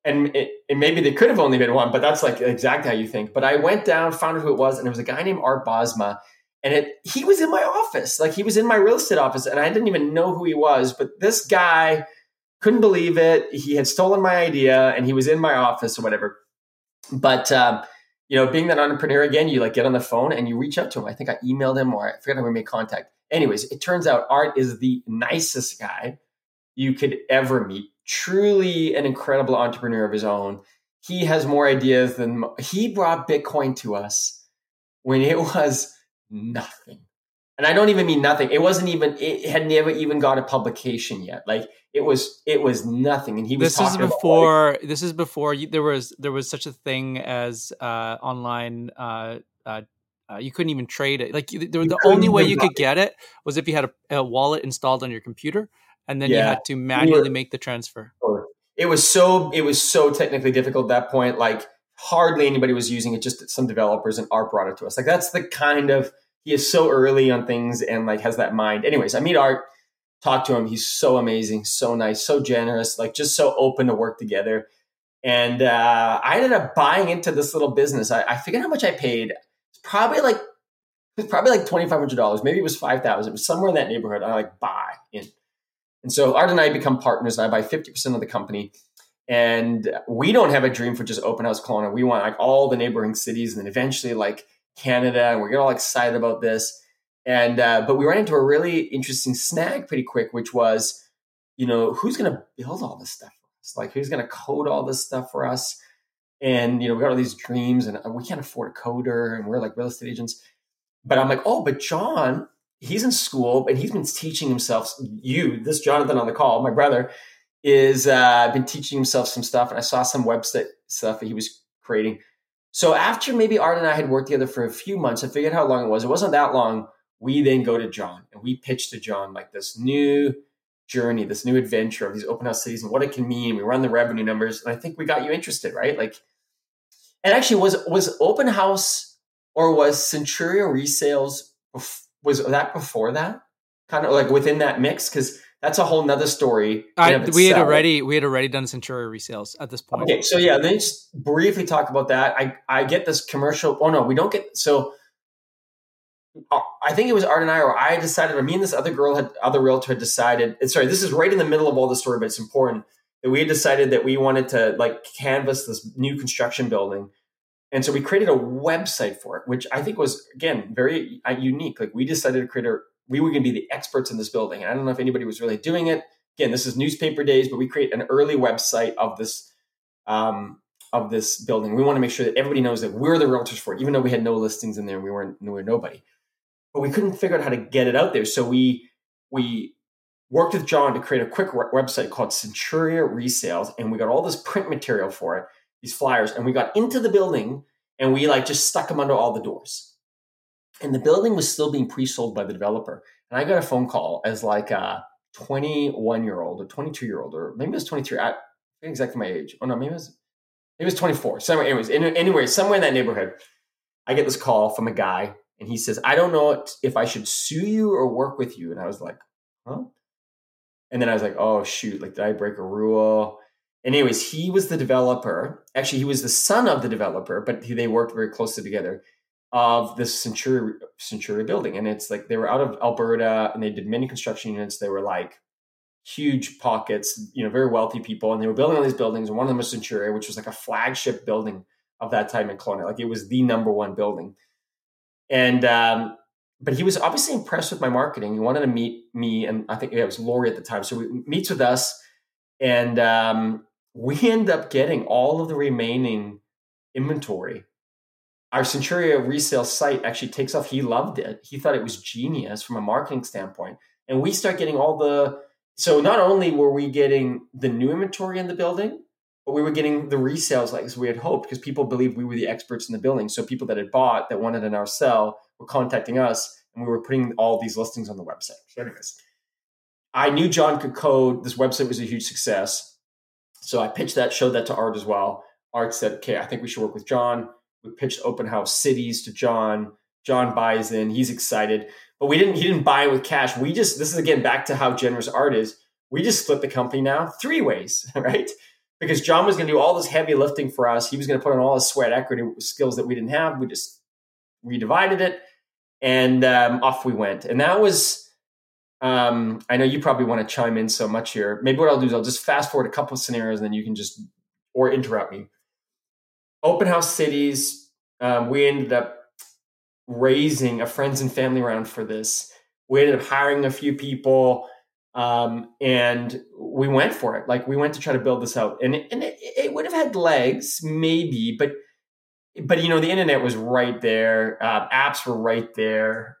and it, maybe they could have only been one, but that's like exactly how you think. But I went down, found out who it was, and it was a guy named Art Bosma, and it he was in my office, like he was in my real estate office, and I didn't even know who he was. But this guy couldn't believe it. He had stolen my idea, and he was in my office or whatever. But um, you know, being that entrepreneur again, you like get on the phone and you reach out to him. I think I emailed him or I forget how we made contact. Anyways, it turns out Art is the nicest guy you could ever meet truly an incredible entrepreneur of his own. He has more ideas than he brought Bitcoin to us when it was nothing. And I don't even mean nothing. It wasn't even. It had never even got a publication yet. Like it was. It was nothing. And he was. This is before. About, like, this is before you, there was there was such a thing as uh, online. Uh, uh, uh, you couldn't even trade it. Like the, the only way you could get it was if you had a, a wallet installed on your computer and then yeah. you had to manually make the transfer. It was so it was so technically difficult at that point. Like hardly anybody was using it. Just some developers and Art brought it to us. Like that's the kind of he is so early on things and like has that mind. Anyways, I meet Art, talk to him. He's so amazing, so nice, so generous, like just so open to work together. And uh, I ended up buying into this little business. I, I forget how much I paid. It's probably like it's probably like twenty five hundred dollars. Maybe it was five thousand. It was somewhere in that neighborhood. I like buy in. And so Art and I become partners. And I buy 50% of the company. And we don't have a dream for just open house Kelowna. We want like all the neighboring cities and then eventually like Canada. And we're all excited about this. And, uh, but we ran into a really interesting snag pretty quick, which was, you know, who's going to build all this stuff for us? Like, who's going to code all this stuff for us? And, you know, we got all these dreams and we can't afford a coder and we're like real estate agents. But I'm like, oh, but John he's in school and he's been teaching himself. You, this Jonathan on the call, my brother, is uh, been teaching himself some stuff, and I saw some website stuff that he was creating. So after maybe Art and I had worked together for a few months, I figured how long it was. It wasn't that long. We then go to John and we pitch to John like this new journey, this new adventure of these open house cities and what it can mean. We run the revenue numbers, and I think we got you interested, right? Like, and actually, was was open house or was Centuria resales was that before that? Kind of like within that mix? Because that's a whole nother story. I, we had already we had already done Centuria resales at this point. Okay, so yeah, then just briefly talk about that. I I get this commercial. Oh no, we don't get so. Uh, I think it was Art and I, or I decided, or me and this other girl had other realtor had decided. Sorry, this is right in the middle of all the story, but it's important that we had decided that we wanted to like canvas this new construction building and so we created a website for it, which I think was again very uh, unique. Like we decided to create a, we were going to be the experts in this building. And I don't know if anybody was really doing it. Again, this is newspaper days, but we create an early website of this um, of this building. We want to make sure that everybody knows that we're the realtors for it, even though we had no listings in there. We weren't we were nobody, but we couldn't figure out how to get it out there. So we we worked with John to create a quick website called Centuria Resales, and we got all this print material for it these flyers, and we got into the building and we like just stuck them under all the doors. And the building was still being pre-sold by the developer. And I got a phone call as like a 21 year old or 22 year old, or maybe it was 23. I exactly my age. Oh no, maybe it was maybe it was 24. So anyways, anyway, somewhere in that neighborhood, I get this call from a guy, and he says, "I don't know if I should sue you or work with you." And I was like, "Huh?" And then I was like, "Oh shoot! Like, did I break a rule?" Anyways, he was the developer. Actually, he was the son of the developer, but he, they worked very closely together of this Centuria, Centuria building. And it's like they were out of Alberta and they did many construction units. They were like huge pockets, you know, very wealthy people. And they were building all these buildings. And one of them was Centuria, which was like a flagship building of that time in Kelowna. Like it was the number one building. And, um, but he was obviously impressed with my marketing. He wanted to meet me, and I think it was Lori at the time. So he meets with us, and um, we end up getting all of the remaining inventory. Our Centuria resale site actually takes off. He loved it. He thought it was genius from a marketing standpoint. And we start getting all the so not only were we getting the new inventory in the building, but we were getting the resales like as we had hoped because people believed we were the experts in the building. So people that had bought that wanted an our sell were contacting us and we were putting all these listings on the website. So anyways, I knew John could code. This website was a huge success. So I pitched that, showed that to Art as well. Art said, okay, I think we should work with John. We pitched open house cities to John. John buys in. He's excited. But we didn't he didn't buy it with cash. We just this is again back to how generous Art is. We just split the company now three ways, right? Because John was going to do all this heavy lifting for us. He was going to put on all his sweat equity skills that we didn't have. We just redivided it, and um, off we went. And that was um, I know you probably want to chime in so much here. Maybe what I'll do is I'll just fast forward a couple of scenarios, and then you can just or interrupt me. Open house cities. Um, we ended up raising a friends and family round for this. We ended up hiring a few people, um, and we went for it. Like we went to try to build this out, and and it, it would have had legs, maybe, but but you know the internet was right there. Uh, apps were right there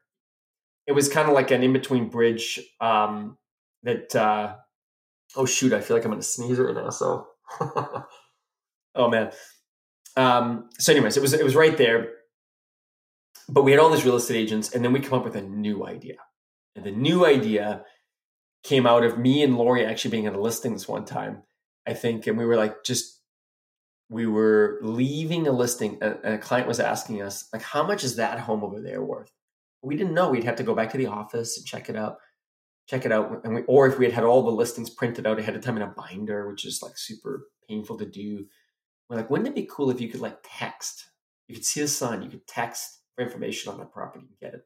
it was kind of like an in between bridge um, that. Uh, oh shoot! I feel like I'm going to sneeze right now. So, oh man. Um, so, anyways, it was it was right there, but we had all these real estate agents, and then we come up with a new idea, and the new idea came out of me and Lori actually being at a listing this one time, I think, and we were like just we were leaving a listing and a client was asking us like how much is that home over there worth we didn't know. We'd have to go back to the office and check it out check it out and we, or if we had had all the listings printed out ahead of time in a binder which is like super painful to do we're like wouldn't it be cool if you could like text? You could see the sign you could text for information on the property and get it.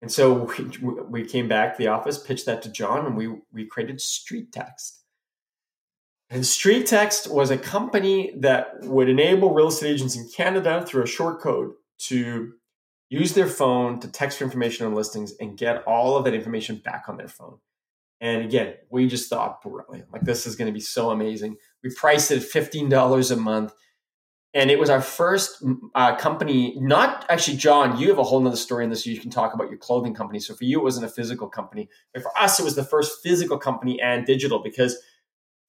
And so we, we came back to the office pitched that to john and we we created StreetText. And StreetText was a company that would enable real estate agents in canada through a short code to use their phone to text for information on listings and get all of that information back on their phone. And again, we just thought brilliant. Like this is going to be so amazing. We priced it $15 a month. And it was our first uh, company, not actually, John, you have a whole nother story in this. You can talk about your clothing company. So for you, it wasn't a physical company. But for us, it was the first physical company and digital because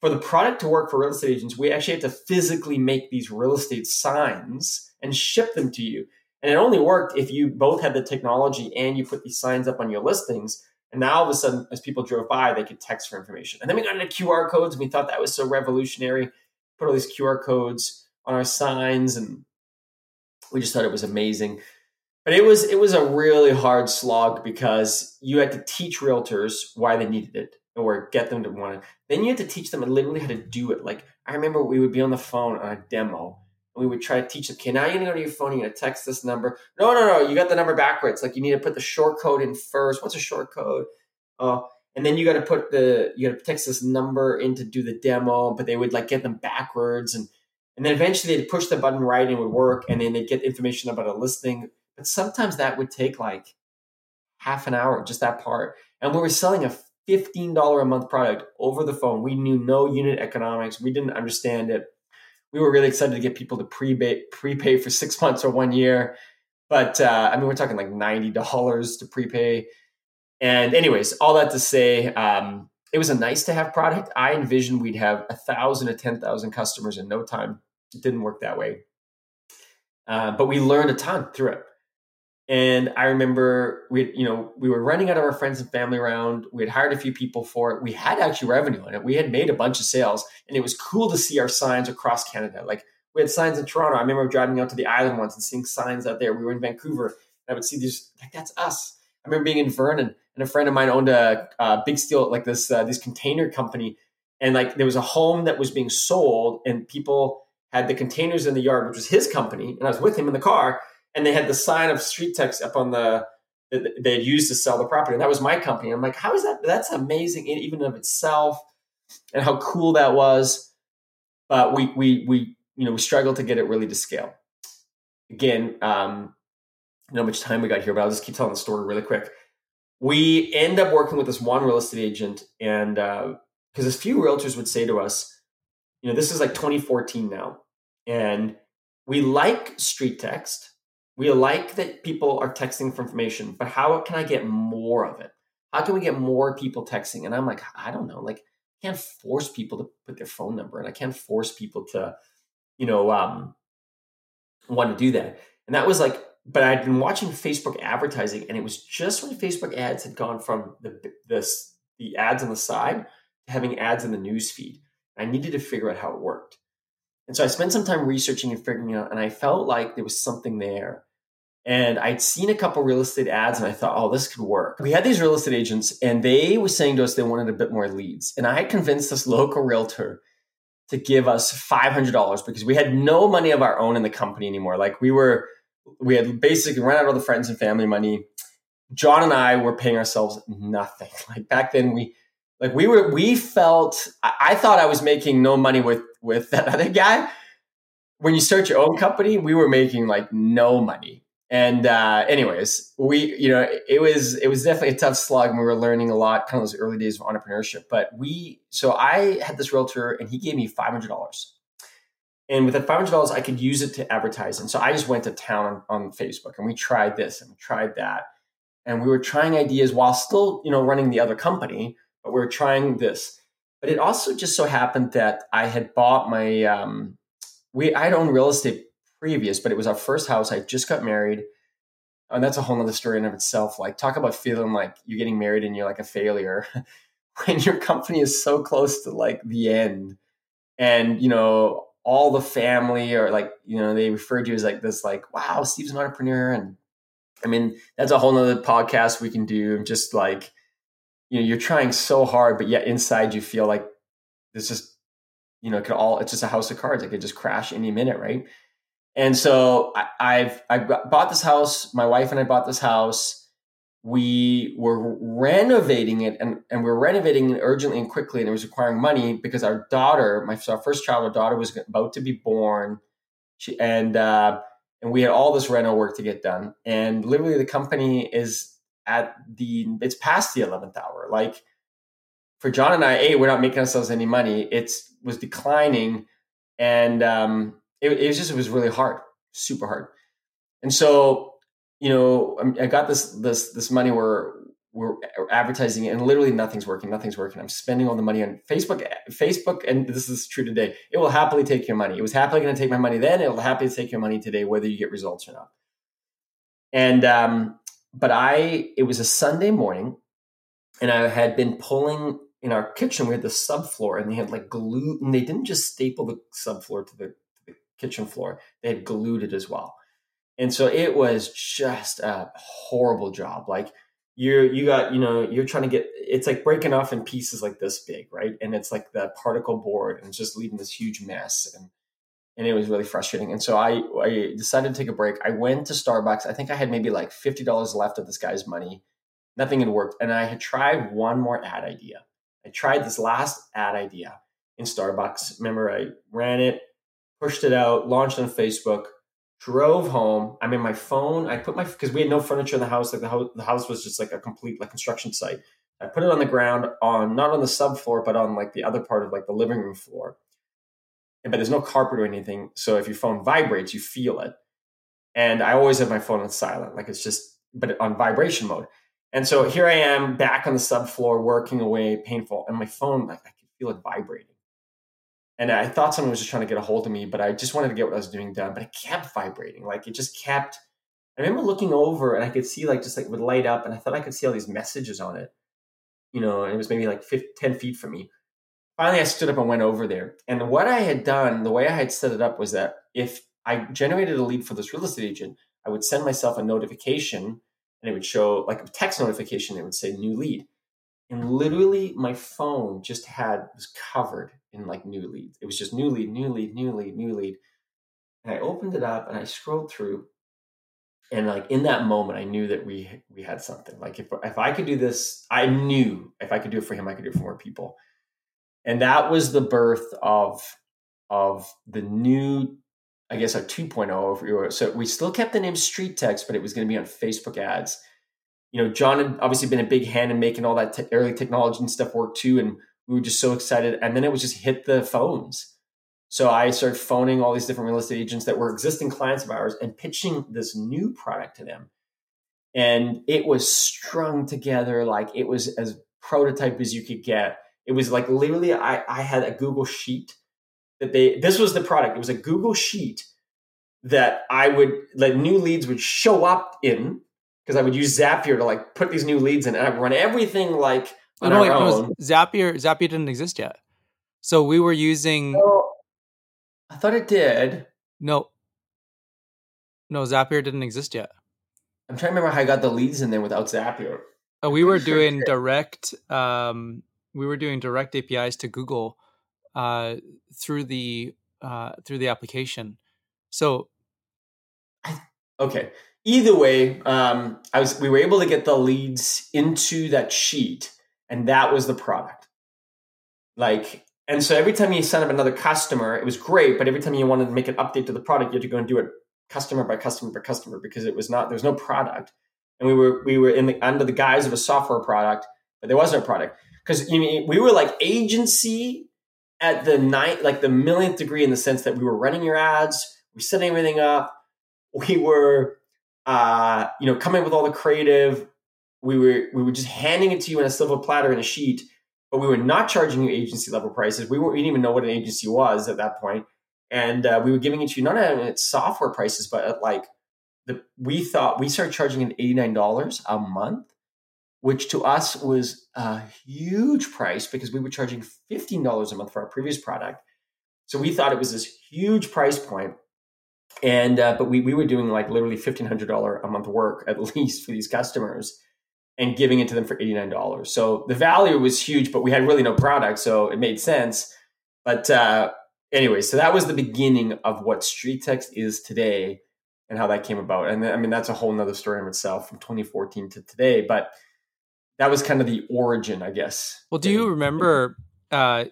for the product to work for real estate agents, we actually had to physically make these real estate signs and ship them to you. And it only worked if you both had the technology and you put these signs up on your listings. And now all of a sudden, as people drove by, they could text for information. And then we got into QR codes and we thought that was so revolutionary. Put all these QR codes on our signs and we just thought it was amazing. But it was it was a really hard slog because you had to teach realtors why they needed it or get them to want it. Then you had to teach them literally how to do it. Like I remember we would be on the phone on a demo we would try to teach them, okay, now you're gonna go to your phone, you're gonna text this number. No, no, no, you got the number backwards. Like you need to put the short code in first. What's a short code? Uh, and then you got to put the you got to text this number in to do the demo, but they would like get them backwards, and and then eventually they'd push the button right and it would work, and then they'd get information about a listing. But sometimes that would take like half an hour, just that part. And we were selling a fifteen dollar a month product over the phone. We knew no unit economics. We didn't understand it we were really excited to get people to prepay prepay for six months or one year. But uh, I mean, we're talking like ninety dollars to prepay. And anyways, all that to say, um, it was a nice to have product. I envisioned we'd have a thousand to ten thousand customers in no time. It didn't work that way, uh, but we learned a ton through it. And I remember we, you know, we were running out of our friends and family round. We had hired a few people for it. We had actually revenue in it. We had made a bunch of sales, and it was cool to see our signs across Canada. Like we had signs in Toronto. I remember driving out to the island once and seeing signs out there. We were in Vancouver, and I would see these. Like that's us. I remember being in Vernon, and a friend of mine owned a, a big steel, like this, uh, this container company, and like there was a home that was being sold, and people had the containers in the yard, which was his company, and I was with him in the car and they had the sign of StreetText up on the that they had used to sell the property. And that was my company. I'm like, how is that? That's amazing, even of itself, and how cool that was. But we we we you know we struggled to get it really to scale. Again, um, I know how much time we got here, but I'll just keep telling the story really quick. We end up working with this one real estate agent, and because uh, as few realtors would say to us, you know, this is like 2014 now. And we like StreetText. We like that people are texting for information, but how can I get more of it? How can we get more people texting? And I'm like, I don't know. Like, I can't force people to put their phone number and I can't force people to, you know, um, want to do that. And that was like, but I'd been watching Facebook advertising and it was just when Facebook ads had gone from the, this, the ads on the side to having ads in the news feed. I needed to figure out how it worked. And so I spent some time researching and figuring out, and I felt like there was something there. And I'd seen a couple real estate ads and I thought, oh, this could work. We had these real estate agents and they were saying to us they wanted a bit more leads. And I convinced this local realtor to give us $500 because we had no money of our own in the company anymore. Like we were, we had basically run out all the friends and family money. John and I were paying ourselves nothing. Like back then we, like we were, we felt, I, thought I was making no money with, with that other guy. When you start your own company, we were making like no money. And uh, anyways, we, you know, it was it was definitely a tough slog, and we were learning a lot, kind of those early days of entrepreneurship. But we, so I had this realtor, and he gave me five hundred dollars, and with that five hundred dollars, I could use it to advertise. And so I just went to town on, Facebook, and we tried this and we tried that, and we were trying ideas while still, you know, running the other company but we are trying this. But it also just so happened that I had bought my um, we I'd owned real estate previous, but it was our first house. I just got married. And that's a whole other story in of itself. Like talk about feeling like you're getting married and you're like a failure when your company is so close to like the end. And you know, all the family or like, you know, they refer to you as like this, like, wow, Steve's an entrepreneur. And I mean, that's a whole nother podcast we can do. Just like you know you're trying so hard but yet inside you feel like this just you know it could all it's just a house of cards it could just crash any minute right and so I, have I bought this house my wife and I bought this house. We were renovating it and, and we are renovating it urgently and quickly and it was requiring money because our daughter my our first child our daughter was about to be born. She and uh, and we had all this rental work to get done. And literally the company is at the it's past the 11th hour. Like for john and i a we're not making ourselves any money. It's was declining. And um it, it was just it was really hard super hard. And so you know i got this this this money where we're advertising and literally nothing's working nothing's working. I'm spending all the money on facebook facebook and this is true today. It will happily take your money. It was happily going to take my money then. It will happily take your money today whether you get results or not. And um, but I, it was a Sunday morning and I had been pulling in our kitchen. We had the subfloor and they had like glue, and they didn't just staple the subfloor to the kitchen floor, they had glued it as well. And so it was just a horrible job. Like you you got, you know, you're trying to get it's like breaking off in pieces like this big, right? And it's like the particle board and just leaving this huge mess. And and it was really frustrating. And so I, I decided to take a break. I went to Starbucks. I think I had maybe like fifty dollars left of this guy's money. Nothing had worked, and I had tried one more ad idea. I tried this last ad idea in Starbucks. Remember, I ran it, pushed it out, launched on Facebook, drove home. I mean, my phone. I put my because we had no furniture in the house. Like the house, the house was just like a complete like construction site. I put it on the ground on not on the subfloor, but on like the other part of like the living room floor but there's no carpet or anything. So if your phone vibrates, you feel it. And I always have my phone on silent, like it's just, but on vibration mode. And so here I am back on the subfloor, working away, painful, and my phone, like I can feel it vibrating. And I thought someone was just trying to get a hold of me, but I just wanted to get what I was doing done. But it kept vibrating, like it just kept. I remember looking over and I could see like just like it would light up, and I thought I could see all these messages on it. You know, and it was maybe like 50, 10 feet from me finally I stood up and went over there. And what I had done, the way I had set it up was that if I generated a lead for this real estate agent, I would send myself a notification and it would show like a text notification, it would say new lead. And literally my phone just had was covered in like new leads. It was just new lead, new lead, new lead, new lead. And I opened it up and I scrolled through. And like in that moment, I knew that we we had something. Like if if I could do this, I knew if I could do it for him, I could do it for more people and that was the birth of of the new i guess a 2.0 so we still kept the name StreetText but it was going to be on facebook ads you know john had obviously been a big hand in making all that te- early technology and stuff work too and we were just so excited and then it was just hit the phones So I started phoning all these different real estate agents that were existing clients of ours and pitching this new product to them. And it was strung together like it was as prototype as you could get. It was like literally, I, I had a Google sheet that they, this was the product. It was a Google sheet that I would, like new leads would show up in because I would use Zapier to like put these new leads in and I'd run everything like on no, wait, no, Zapier, Zapier didn't exist yet. So we were using, Oh, I thought it did. no, no, Zapier didn't exist yet. I'm trying to remember how I got the leads in there without Zapier. Uh, we were sure doing direct, um, we were doing direct APIs to Google uh, through the uh, through the application. So Okay. Either way, um, I was we were able to get the leads into that sheet, and that was the product. Like, and so every time you sign up another customer, it was great, but every time you wanted to make an update to the product, you had to go and do it customer by customer by customer because it was not there was no product, and we were we were in the under the guise of a software product, but there was no product because you mean we were like agency at the night like the millionth degree in the sense that we were running your ads, we setting everything up, we were uh, you know coming up with all the creative, we were we were just handing it to you in a silver platter in a sheet, but we were not charging you agency level prices. We, we didn't even know what an agency was at that point, and uh, we were giving it to you not at software prices, but at like the we thought we started charging it eighty nine dollars a month, which to us was a huge price because we were charging fifteen dollars a month for our previous product. So we thought it was this huge price point, and uh, but we we were doing like literally fifteen hundred dollar a month work at least for these customers, and giving it to them for eighty nine dollars. So the value was huge, but we had really no product, so it made sense. But uh, anyway, so that was the beginning of what StreetText is today and how that came about. And I mean, that's a whole nother story in itself from 2014 to today. But that was kind of the origin, I guess. Well, do you remember? Uh,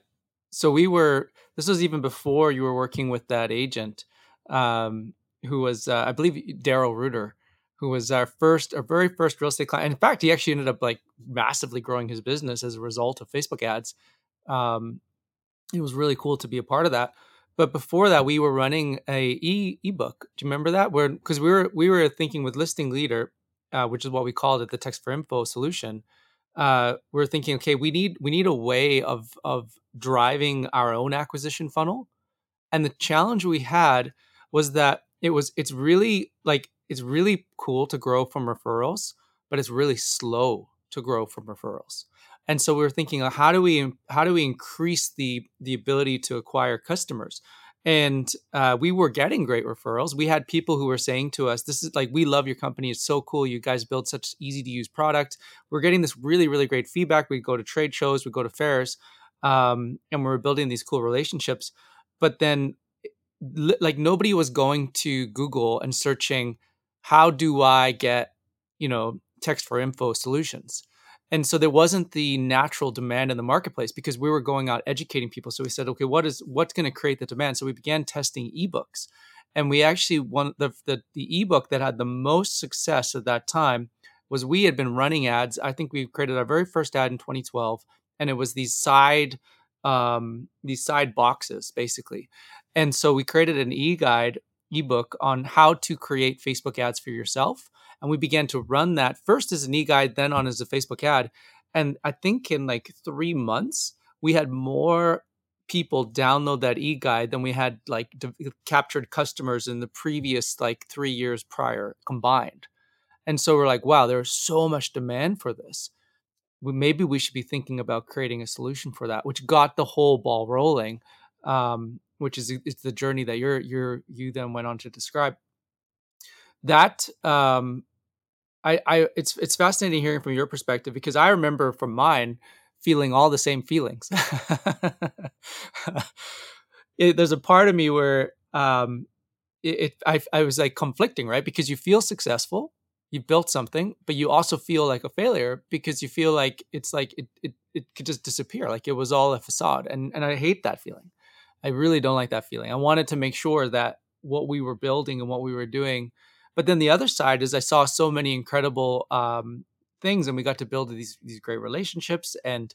so we were. This was even before you were working with that agent, um, who was, uh, I believe, Daryl Reuter, who was our first, our very first real estate client. In fact, he actually ended up like massively growing his business as a result of Facebook ads. Um, it was really cool to be a part of that. But before that, we were running a e ebook. Do you remember that? Where because we were we were thinking with Listing Leader, uh, which is what we called it, the text for info solution uh, we're thinking, okay, we need we need a way of of driving our own acquisition funnel. And the challenge we had was that it was it's really like it's really cool to grow from referrals, but it's really slow to grow from referrals. And so we were thinking, uh, how do we how do we increase the the ability to acquire customers? and uh, we were getting great referrals. We had people who were saying to us, "This is like we love your company. It's so cool. You guys build such easy to use product." We're getting this really really great feedback. We go to trade shows, we go to fairs, um, and we're building these cool relationships. But then, like nobody was going to Google and searching, "How do I get you know text for info solutions?" and so there wasn't the natural demand in the marketplace because we were going out educating people. So we said okay what is what's going to create the demand? So we began testing ebooks. And we actually one the, the the ebook that had the most success at that time was we had been running ads. I think we created our very first ad in 2012 and it was these side um, these side boxes basically. And so we created an e-guide ebook on how to create facebook ads for yourself and we began to run that first as an e-guide then on as a facebook ad. And i think in like three months we had more people download that e-guide than we had like de- captured customers in the previous like three years prior combined. And so we're like wow there's so much demand for this. We, maybe we should be thinking about creating a solution for that which got the whole ball rolling um, which is it's the journey that you're you're you then went on to describe that um, I, I it's it's fascinating hearing from your perspective because I remember from mine feeling all the same feelings. it, there's a part of me where um, it, it I, I was like conflicting, right? Because you feel successful, you built something, but you also feel like a failure because you feel like it's like it it, it could just disappear, like it was all a facade, and and I hate that feeling. I really don't like that feeling. I wanted to make sure that what we were building and what we were doing but then the other side is I saw so many incredible um, things, and we got to build these these great relationships. And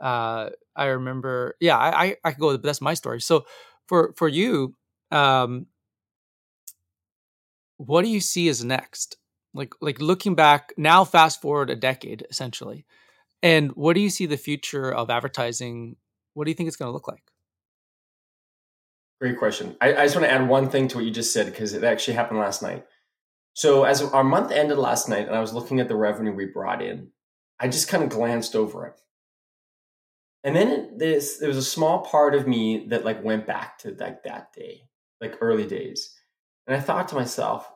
uh, I remember, yeah, I I, I could go. But that's my story. So for for you, um, what do you see as next? Like like looking back now, fast forward a decade essentially, and what do you see the future of advertising? What do you think it's going to look like? Great question. I, I just want to add one thing to what you just said because it actually happened last night. So as our month ended last night, and I was looking at the revenue we brought in, I just kind of glanced over it, and then it, this there was a small part of me that like went back to like that day, like early days, and I thought to myself,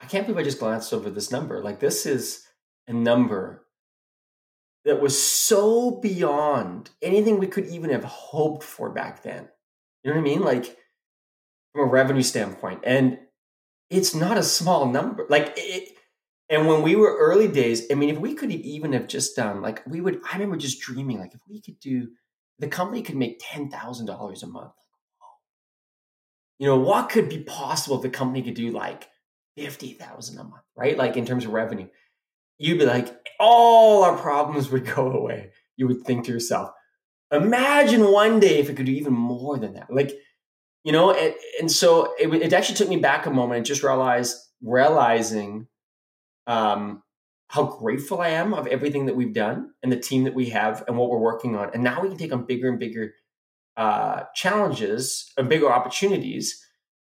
I can't believe I just glanced over this number. Like this is a number that was so beyond anything we could even have hoped for back then. You know what I mean? Like from a revenue standpoint. And it's not a small number. Like it, and when we were early days, I mean, if we could even have just done like we would, I remember just dreaming like if we could do, the company could make ten thousand dollars a month. You know what could be possible if the company could do like fifty thousand a month, right? Like in terms of revenue, you'd be like, all our problems would go away. You would think to yourself, imagine one day if it could do even more than that. Like, you know, and, and so it, it actually took me back a moment and just realized realizing um, how grateful I am of everything that we've done and the team that we have and what we're working on. And now we can take on bigger and bigger uh, challenges and bigger opportunities,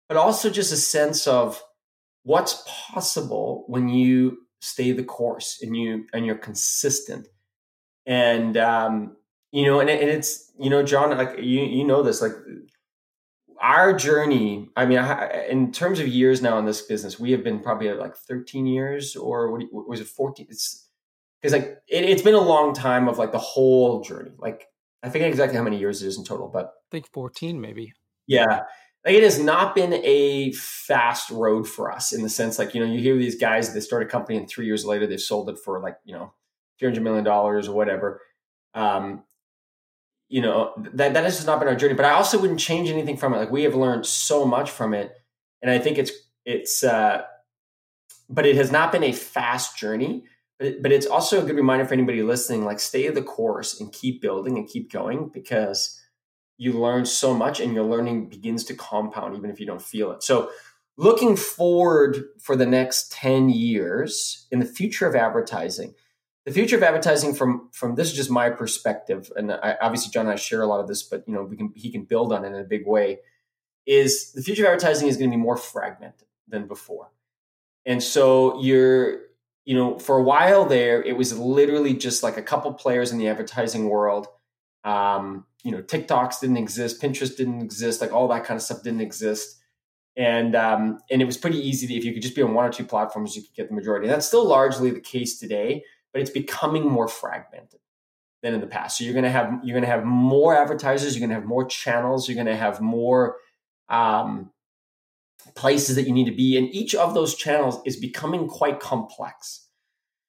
but also just a sense of what's possible when you stay the course and you and you're consistent. And um, you know, and, and it's you know, John, like you you know this, like our journey. I mean, in terms of years now in this business, we have been probably like 13 years, or what, what was it, 14? It's because like it, has been a long time of like the whole journey. Like I forget exactly how many years it is in total, but I think 14 maybe. Yeah. Like it has not been a fast road for us in the sense like, you know, you hear these guys, they start a company and three years later they've sold it for like, you know, $300 million or whatever. Um, you know that that has just not been our journey but i also wouldn't change anything from it. Like we have learned so much from it and i think it's it's uh but it has not been a fast journey but, but it's also a good reminder for anybody listening like stay the course and keep building and keep going because you learn so much and your learning begins to compound even if you don't feel it. So looking forward for the next 10 years in the future of advertising the future of advertising from from this is just my perspective and I, obviously john and i share a lot of this but you know we can he can build on it in a big way is the future of advertising is going to be more fragmented than before. And so you're you know for a while there it was literally just like a couple players in the advertising world. Um, you know tiktoks didn't exist pinterest didn't exist like all that kind of stuff didn't exist. And um, and it was pretty easy to, if you could just be on one or two platforms you could get the majority. And that's still largely the case today but it's becoming more fragmented than in the past. So you're going to have you're going to have more advertisers, you're going to have more channels, you're going to have more um, places that you need to be, and each of those channels is becoming quite complex.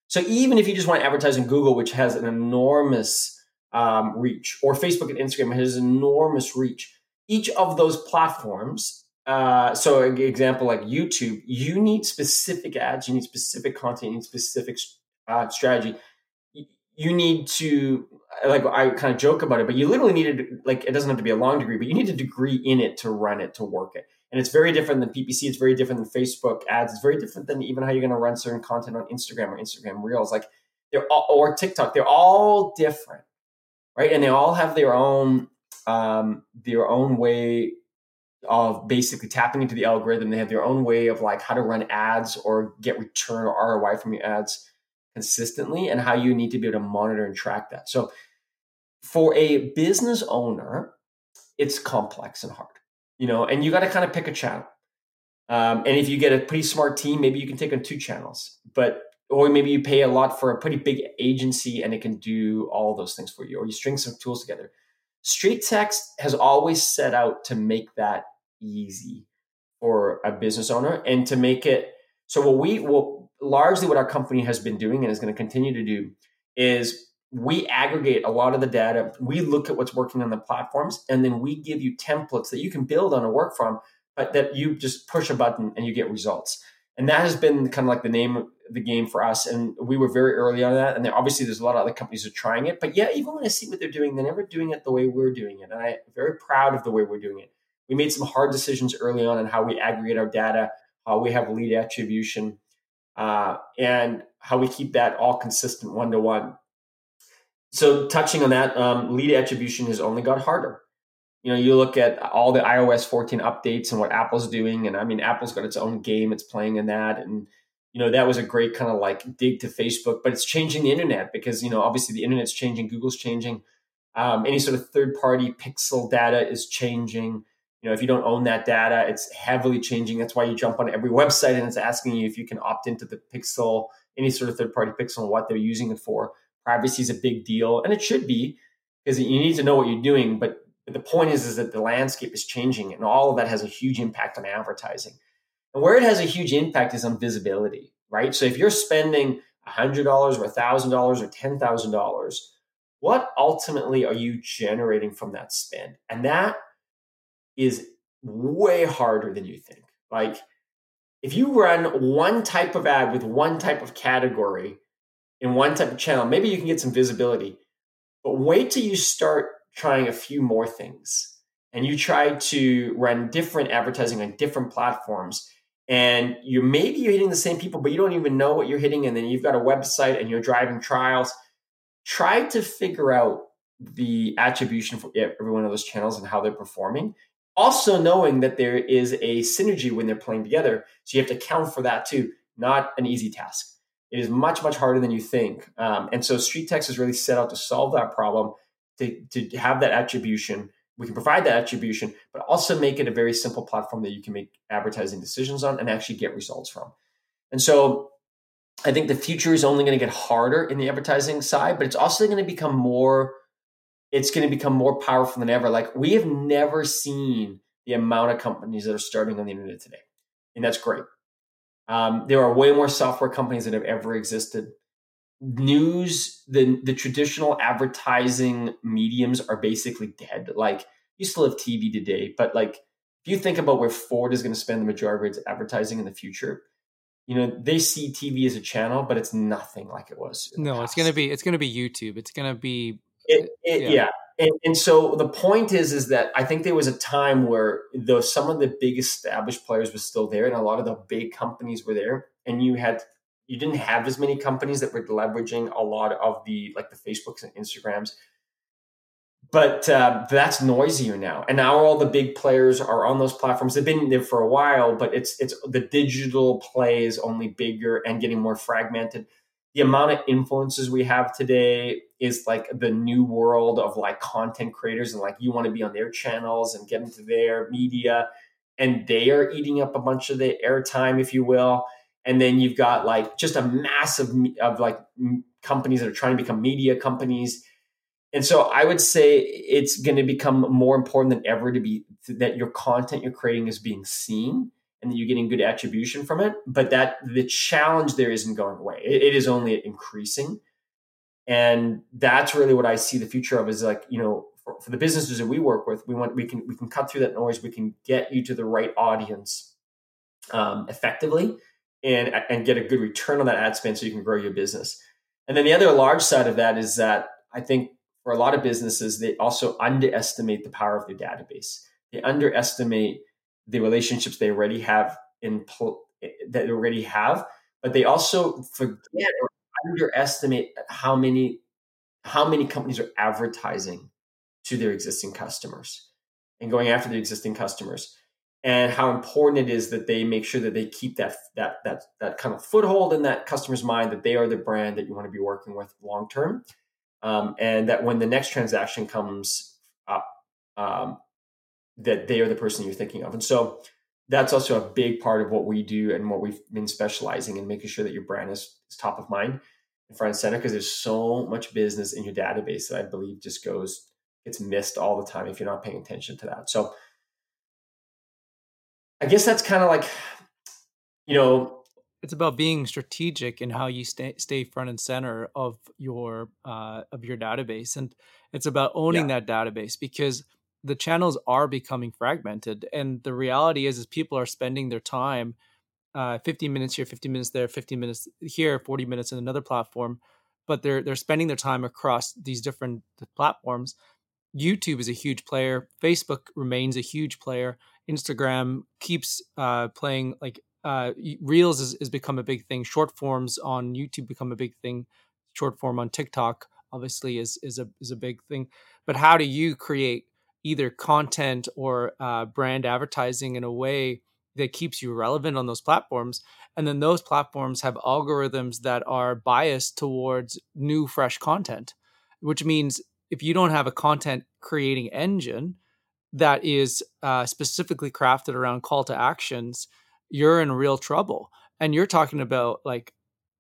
So even if you just want to advertise in Google, which has an enormous um, reach, or Facebook and Instagram has enormous reach, each of those platforms. Uh, so, example like YouTube, you need specific ads, you need specific content, you need specific uh, strategy, you need to like I kind of joke about it, but you literally needed like it doesn't have to be a long degree, but you need a degree in it to run it to work it. And it's very different than PPC. It's very different than Facebook ads. It's very different than even how you're going to run certain content on Instagram or Instagram Reels. Like they're all, or TikTok. They're all different, right? And they all have their own um, their own way of basically tapping into the algorithm. They have their own way of like how to run ads or get return or ROI from your ads consistently and how you need to be able to monitor and track that. So for a business owner, it's complex and hard, you know, and you got to kind of pick a channel. Um, and if you get a pretty smart team, maybe you can take on two channels, but or maybe you pay a lot for a pretty big agency and it can do all those things for you, or you string some tools together. StreetText has always set out to make that easy for a business owner and to make it so what we what largely what our company has been doing and is going to continue to do is we aggregate a lot of the data. We look at what's working on the platforms, and then we give you templates that you can build on and work from, but that you just push a button and you get results. And that has been kind of like the name of the game for us, and we were very early on that. And obviously, there's a lot of other companies are trying it. But yeah, even when I see what they're doing, they're never doing it the way we're doing it, and I'm very proud of the way we're doing it. We made some hard decisions early on on how we aggregate our data, how we have lead attribution, uh, and how we keep that all consistent one to one. So, touching on that, um, lead attribution has only got harder you know, you look at all the iOS 14 updates and what Apple's doing, and I mean, Apple's got its own game; it's playing in that, and you know, that was a great kind of like dig to Facebook, but it's changing the internet because you know, obviously, the internet's changing, Google's changing, um, any sort of third-party pixel data is changing. You know, if you don't own that data, it's heavily changing. That's why you jump on every website and it's asking you if you can opt into the pixel, any sort of third-party pixel, and what they're using it for. Privacy is a big deal, and it should be because you need to know what you're doing, but but the point is, is that the landscape is changing and all of that has a huge impact on advertising. And where it has a huge impact is on visibility, right? So if you're spending $100 or $1,000 or $10,000, what ultimately are you generating from that spend? And that is way harder than you think. Like if you run one type of ad with one type of category in one type of channel, maybe you can get some visibility. But wait till you start trying a few more things and you try to run different advertising on different platforms and you maybe you're hitting the same people but you don't even know what you're hitting and then you've got a website and you're driving trials try to figure out the attribution for every one of those channels and how they're performing also knowing that there is a synergy when they're playing together so you have to account for that too not an easy task it is much much harder than you think um, and so StreetText is really set out to solve that problem to, to have that attribution. We can provide that attribution, but also make it a very simple platform that you can make advertising decisions on and actually get results from. And so I think the future is only going to get harder in the advertising side, but it's also going to become more it's going to become more powerful than ever. Like we have never seen the amount of companies that are starting on the internet today. And that's great. Um, there are way more software companies that have ever existed news the the traditional advertising mediums are basically dead like you still have tv today but like if you think about where ford is going to spend the majority of its advertising in the future you know they see tv as a channel but it's nothing like it was no it's going to be it's going to be youtube it's going to be it, it, yeah, yeah. And, and so the point is is that i think there was a time where though some of the big established players were still there and a lot of the big companies were there and you had you didn't have as many companies that were leveraging a lot of the like the Facebooks and Instagrams. But uh, that's noisier now, and now all the big players are on those platforms. They've been there for a while, but it's it's the digital play is only bigger and getting more fragmented. The amount of influences we have today is like the new world of like content creators, and like you want to be on their channels and get into their media, and they are eating up a bunch of the airtime, if you will. And then you've got like just a massive of like companies that are trying to become media companies. And so i would say it's going to become more important than ever to be that your content you're creating is being seen and that you're getting good attribution from it but that the challenge there isn't going away. It, it is only increasing and that's really what i see the future of is like you know for, for the businesses that we work with we want we can we can cut through that noise we can get you to the right audience um, effectively and and get a good return on that ad spend so you can grow your business. And then the other large side of that is that I think for a lot of businesses they also underestimate the power of their database. They underestimate the relationships they already have in pl- that they already have, but they also forget or underestimate how many how many companies are advertising to their existing customers and going after the existing customers and how important it is that they make sure that they keep that that that that kind of foothold in that customer's mind that they are the brand that you want to be working with long term, um, and that when the next transaction comes up, um, that they are the person you're thinking of. And so that's also a big part of what we do and what we've been specializing in making sure that your brand is, is top of mind in front and center because there's so much business in your database that I believe just goes it's missed all the time if you're not paying attention to that. So I guess that's kind of like, you know, it's about being strategic in how you stay stay front and center of your uh, of your database, and it's about owning yeah. that database because the channels are becoming fragmented, and the reality is, is people are spending their time uh, 15 minutes here, 15 minutes there, 15 minutes here, 40 minutes in another platform, but they're they're spending their time across these different platforms. YouTube is a huge player. Facebook remains a huge player. Instagram keeps uh, playing like uh, Reels has, has become a big thing. Short forms on YouTube become a big thing. Short form on TikTok obviously is is a is a big thing. But how do you create either content or uh, brand advertising in a way that keeps you relevant on those platforms? And then those platforms have algorithms that are biased towards new, fresh content, which means if you don't have a content creating engine that is uh, specifically crafted around call to actions, you're in real trouble. And you're talking about like,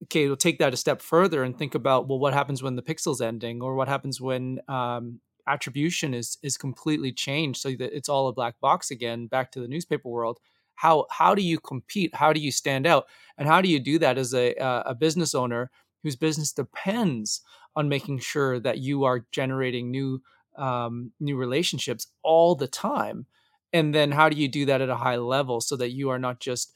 okay, we'll take that a step further and think about well, what happens when the pixel's ending, or what happens when um, attribution is is completely changed, so that it's all a black box again. Back to the newspaper world. How how do you compete? How do you stand out? And how do you do that as a a business owner whose business depends on making sure that you are generating new um, new relationships all the time and then how do you do that at a high level so that you are not just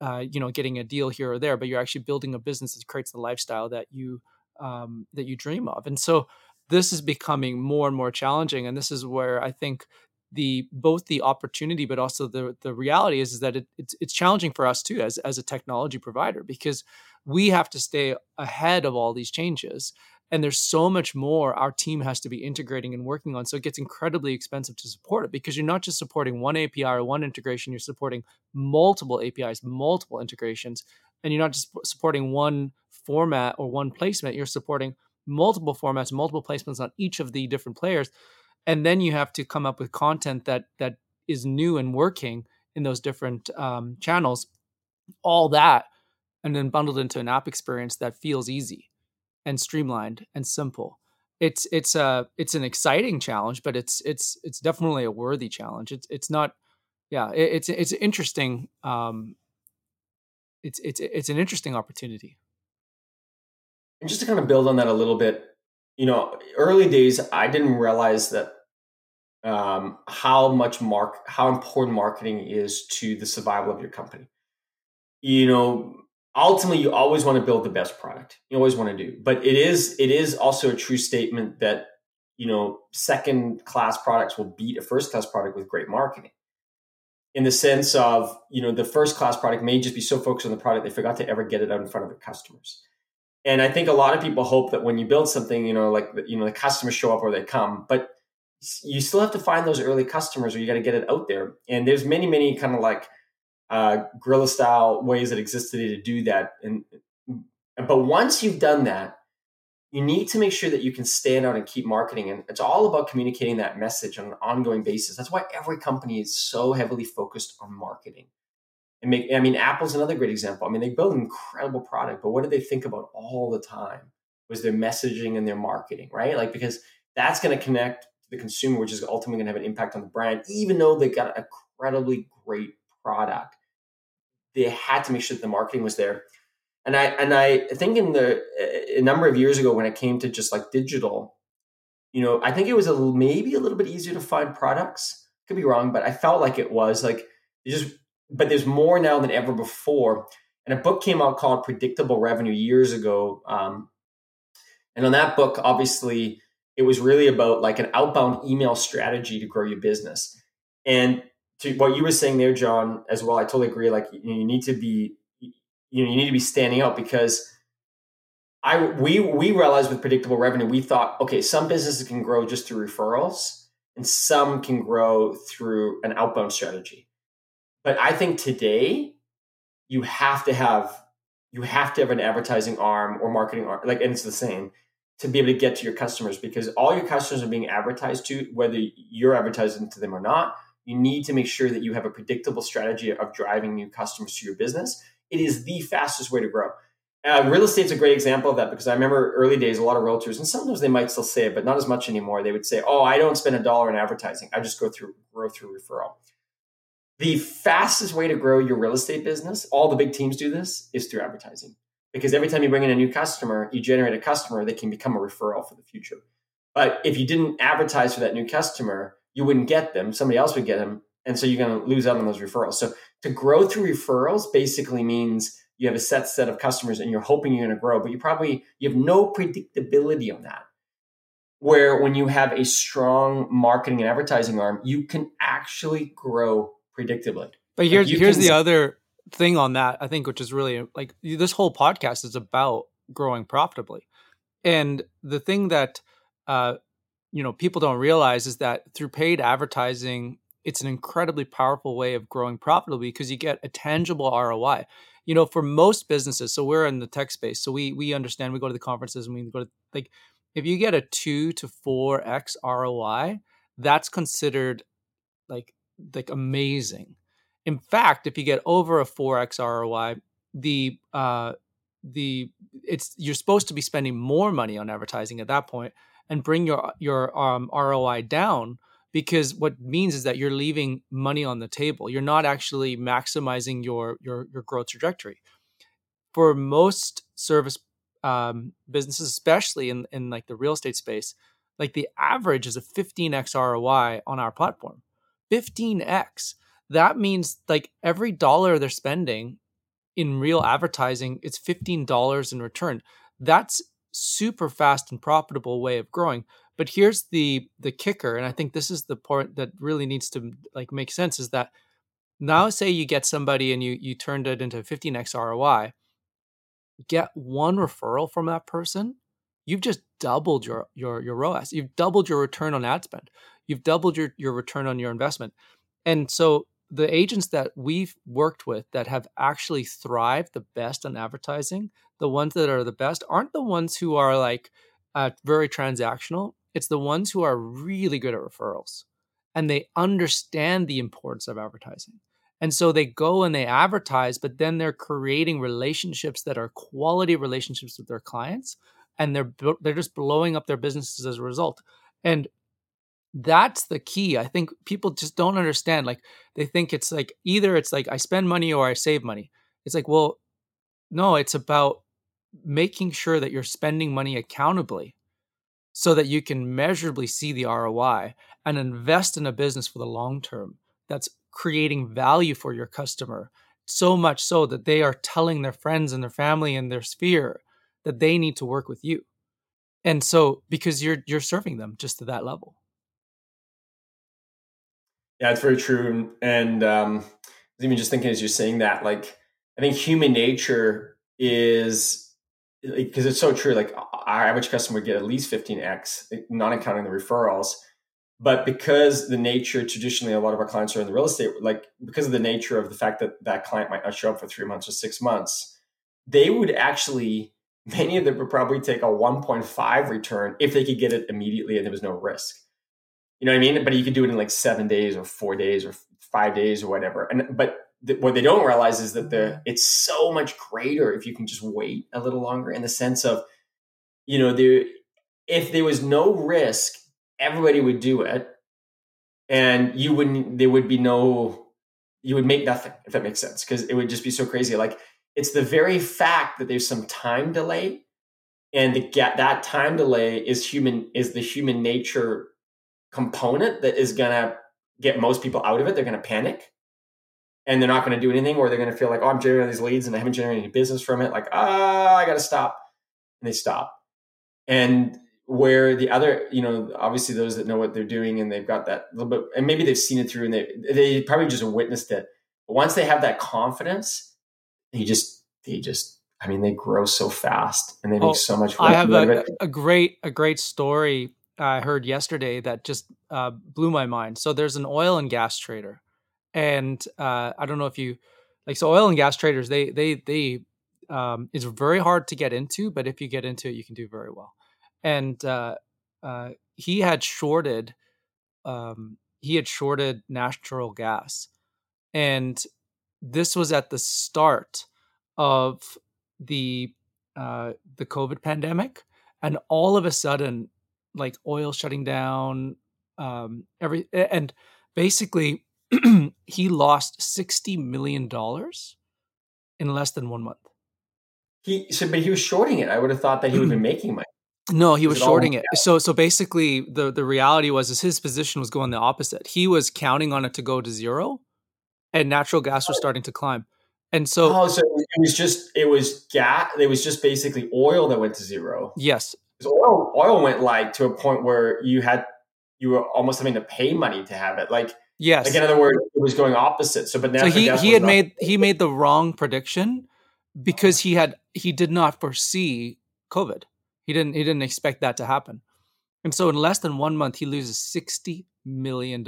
uh, you know getting a deal here or there but you're actually building a business that creates the lifestyle that you um, that you dream of and so this is becoming more and more challenging and this is where i think the both the opportunity but also the the reality is, is that it, it's it's challenging for us too as as a technology provider because we have to stay ahead of all these changes and there's so much more our team has to be integrating and working on so it gets incredibly expensive to support it because you're not just supporting one api or one integration you're supporting multiple apis multiple integrations and you're not just supporting one format or one placement you're supporting multiple formats multiple placements on each of the different players and then you have to come up with content that that is new and working in those different um, channels all that and then bundled into an app experience that feels easy and streamlined and simple. It's it's a it's an exciting challenge, but it's it's it's definitely a worthy challenge. It's it's not, yeah, it, it's it's interesting. Um, it's it's it's an interesting opportunity. And just to kind of build on that a little bit, you know, early days, I didn't realize that um, how much mark how important marketing is to the survival of your company. You know, ultimately you always want to build the best product. You always want to do. But it is it is also a true statement that you know second class products will beat a first class product with great marketing. In the sense of you know the first class product may just be so focused on the product they forgot to ever get it out in front of their customers and i think a lot of people hope that when you build something you know like you know the customers show up or they come but you still have to find those early customers or you got to get it out there and there's many many kind of like uh, guerrilla style ways that exist today to do that. And but once you've done that, you need to make sure that you can stand out and keep marketing. And it's all about communicating that message on an ongoing basis. That's why every company is so heavily focused on marketing. And make, I mean, Apple's another great example. I mean, they build an incredible product, but what do they think about all the time? Was their messaging and their marketing, right? Like, because that's going to connect to the consumer, which is ultimately going to have an impact on the brand, even though they got an incredibly great product they had to make sure that the marketing was there. And I and I think in the a number of years ago when it came to just like digital, you know, I think it was a maybe a little bit easier to find products. Could be wrong, but I felt like it was like just. But there's more now than ever before. And a book came out called Predictable Revenue years ago. Um, and on that book, obviously, it was really about like an outbound email strategy to grow your business. And to what you were saying there, John, as well, I totally agree. Like you, you need to be, you know, you need to be standing out because I we we realized with predictable revenue, we thought, okay, some businesses can grow just through referrals, and some can grow through an outbound strategy. But I think today you have to have you have to have an advertising arm or marketing arm, like, and it's the same to be able to get to your customers because all your customers are being advertised to, whether you're advertising to them or not you need to make sure that you have a predictable strategy of driving new customers to your business. It is the fastest way to grow. Uh, real estate's a great example of that because I remember early days, a lot of realtors, and sometimes they might still say it, but not as much anymore. They would say, "Oh, I don't spend a dollar in advertising. I just go through grow through referral." The fastest way to grow your real estate business, all the big teams do this, is through advertising. Because every time you bring in a new customer, you generate a customer that can become a referral for the future. But if you didn't advertise for that new customer, you wouldn't get them. Somebody else would get them. And so you're going to lose out on those referrals. So to grow through referrals basically means you have a set set of customers and you're hoping you're going to grow, but you probably you have no predictability on that. Where when you have a strong marketing and advertising arm, you can actually grow predictably. But here's like here's can, the other thing on that I think, which is really like this whole podcast is about growing profitably, and the thing that uh, you know people don't realize is that through paid advertising it's an incredibly powerful way of growing profitably because you get a tangible ROI. You know, for most businesses, so we're in the tech space, so we we understand. We go to the conferences and we go to like if you get a two to four x ROI, that's considered like like amazing. In fact, if you get over a four x ROI, the uh the it's you're supposed to be spending more money on advertising at that point and bring your your um, ROI down because what means is that you're leaving money on the table. You're not actually maximizing your your your growth trajectory. For most service um, businesses, especially in in like the real estate space, like the average is a 15x ROI on our platform. 15x. That means like every dollar they're spending in real advertising, it's $15 in return. That's super fast and profitable way of growing. But here's the the kicker, and I think this is the part that really needs to like make sense is that now say you get somebody and you you turned it into 15x ROI, get one referral from that person, you've just doubled your your your ROAS. You've doubled your return on ad spend. You've doubled your your return on your investment. And so the agents that we've worked with that have actually thrived the best on advertising, the ones that are the best aren't the ones who are like uh, very transactional. It's the ones who are really good at referrals and they understand the importance of advertising. And so they go and they advertise, but then they're creating relationships that are quality relationships with their clients and they're they're just blowing up their businesses as a result. And that's the key. I think people just don't understand like they think it's like either it's like I spend money or I save money. It's like, well, no, it's about making sure that you're spending money accountably so that you can measurably see the ROI and invest in a business for the long term that's creating value for your customer. So much so that they are telling their friends and their family and their sphere that they need to work with you. And so because you're you're serving them just to that level. Yeah, it's very true. And um, even just thinking as you're saying that, like I think human nature is because it's so true. Like our average customer would get at least 15x, not accounting the referrals. But because the nature, traditionally, a lot of our clients are in the real estate, like because of the nature of the fact that that client might not show up for three months or six months, they would actually, many of them would probably take a 1.5 return if they could get it immediately and there was no risk. You know what I mean? But you could do it in like seven days or four days or five days or whatever. And but what they don't realize is that the it's so much greater if you can just wait a little longer in the sense of you know there if there was no risk everybody would do it and you wouldn't there would be no you would make nothing if that makes sense because it would just be so crazy like it's the very fact that there's some time delay and the that time delay is human is the human nature component that is going to get most people out of it they're going to panic and they're not going to do anything, or they're going to feel like, oh, I'm generating these leads and I haven't generated any business from it. Like, ah, I got to stop. And they stop. And where the other, you know, obviously those that know what they're doing and they've got that little bit, and maybe they've seen it through and they, they probably just witnessed it. But once they have that confidence, they just, they just, I mean, they grow so fast and they make oh, so much. I have a, a, great, a great story I heard yesterday that just uh, blew my mind. So there's an oil and gas trader and uh, I don't know if you like so oil and gas traders they they they um, it's very hard to get into, but if you get into it, you can do very well. And uh, uh, he had shorted um, he had shorted natural gas, and this was at the start of the uh, the COVID pandemic, and all of a sudden, like oil shutting down, um, every and basically he lost sixty million dollars in less than one month. He so, but he was shorting it. I would have thought that he would have been making money. No, he was, was shorting it. So so basically the the reality was is his position was going the opposite. He was counting on it to go to zero and natural gas was starting to climb. And so, oh, so it was just it was gas. It was just basically oil that went to zero. Yes, oil oil went like to a point where you had you were almost having to pay money to have it. Like yes, like in other words, it was going opposite. So, but now so he he had made he made the wrong prediction because he had he did not foresee COVID. He didn't he didn't expect that to happen. And so in less than one month, he loses $60 million.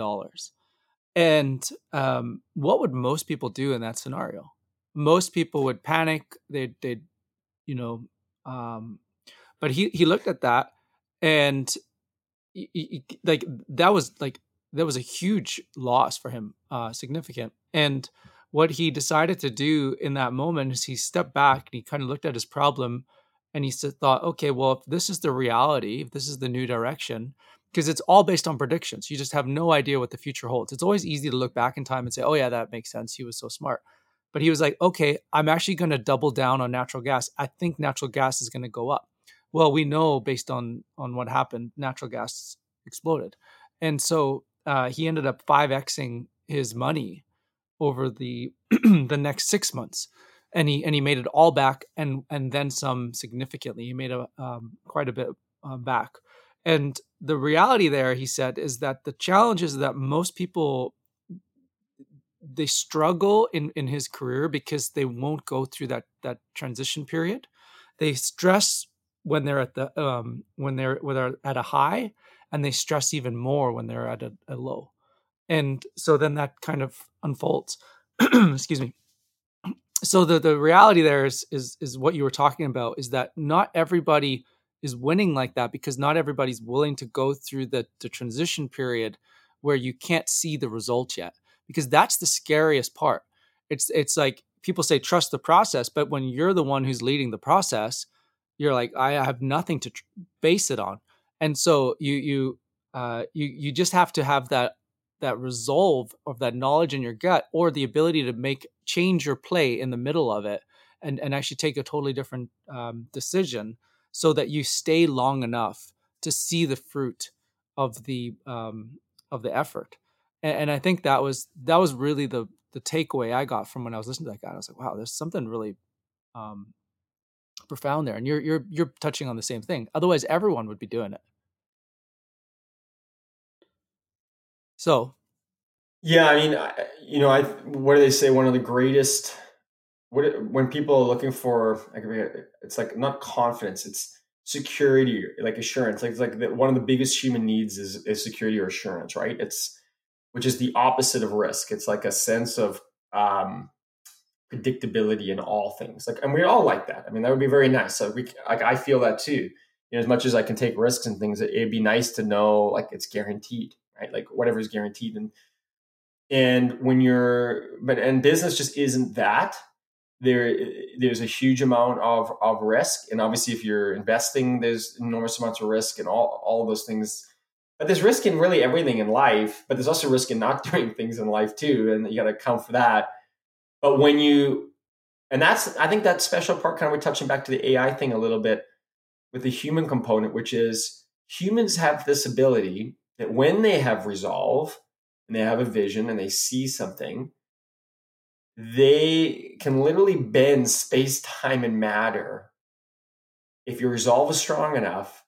And um, what would most people do in that scenario? Most people would panic. They'd, they'd you know, um, but he, he looked at that and he, he, like that was like, that was a huge loss for him, uh, significant. And what he decided to do in that moment is he stepped back and he kind of looked at his problem and he thought, okay, well, if this is the reality, if this is the new direction, because it's all based on predictions. You just have no idea what the future holds. It's always easy to look back in time and say, oh, yeah, that makes sense. He was so smart. But he was like, okay, I'm actually going to double down on natural gas. I think natural gas is going to go up. Well, we know based on on what happened, natural gas exploded, and so uh, he ended up five xing his money over the the next six months and he and he made it all back and and then some significantly. He made a um, quite a bit uh, back. And the reality there, he said, is that the challenge is that most people they struggle in in his career because they won't go through that that transition period. They stress when they're at the um, when they're when they're at a high, and they stress even more when they're at a, a low. And so then that kind of unfolds. Excuse me so the the reality there is is is what you were talking about is that not everybody is winning like that because not everybody's willing to go through the the transition period where you can't see the result yet because that's the scariest part it's it's like people say trust the process but when you're the one who's leading the process you're like i have nothing to tr- base it on. And so you you uh you you just have to have that that resolve of that knowledge in your gut or the ability to make change your play in the middle of it and, and actually take a totally different um, decision so that you stay long enough to see the fruit of the um, of the effort. And, and, i think that was that was really the the takeaway i got from when i was listening to that guy. I was like wow there's something really um, profound there and you're you're you're touching on the same thing otherwise everyone would be doing it So, yeah, I mean, you know, I what do they say? One of the greatest. What when people are looking for, it's like not confidence, it's security, like assurance. Like it's like the, one of the biggest human needs is is security or assurance, right? It's which is the opposite of risk. It's like a sense of um, predictability in all things. Like, and we all like that. I mean, that would be very nice. So we, like, I feel that too. You know, as much as I can take risks and things, it'd be nice to know like it's guaranteed right? Like whatever is guaranteed. And and when you're but and business just isn't that. There there's a huge amount of of risk. And obviously if you're investing, there's enormous amounts of risk and all all those things. But there's risk in really everything in life, but there's also risk in not doing things in life too. And you gotta account for that. But when you and that's I think that special part kind of we're touching back to the AI thing a little bit with the human component, which is humans have this ability that when they have resolve and they have a vision and they see something, they can literally bend space, time, and matter if your resolve is strong enough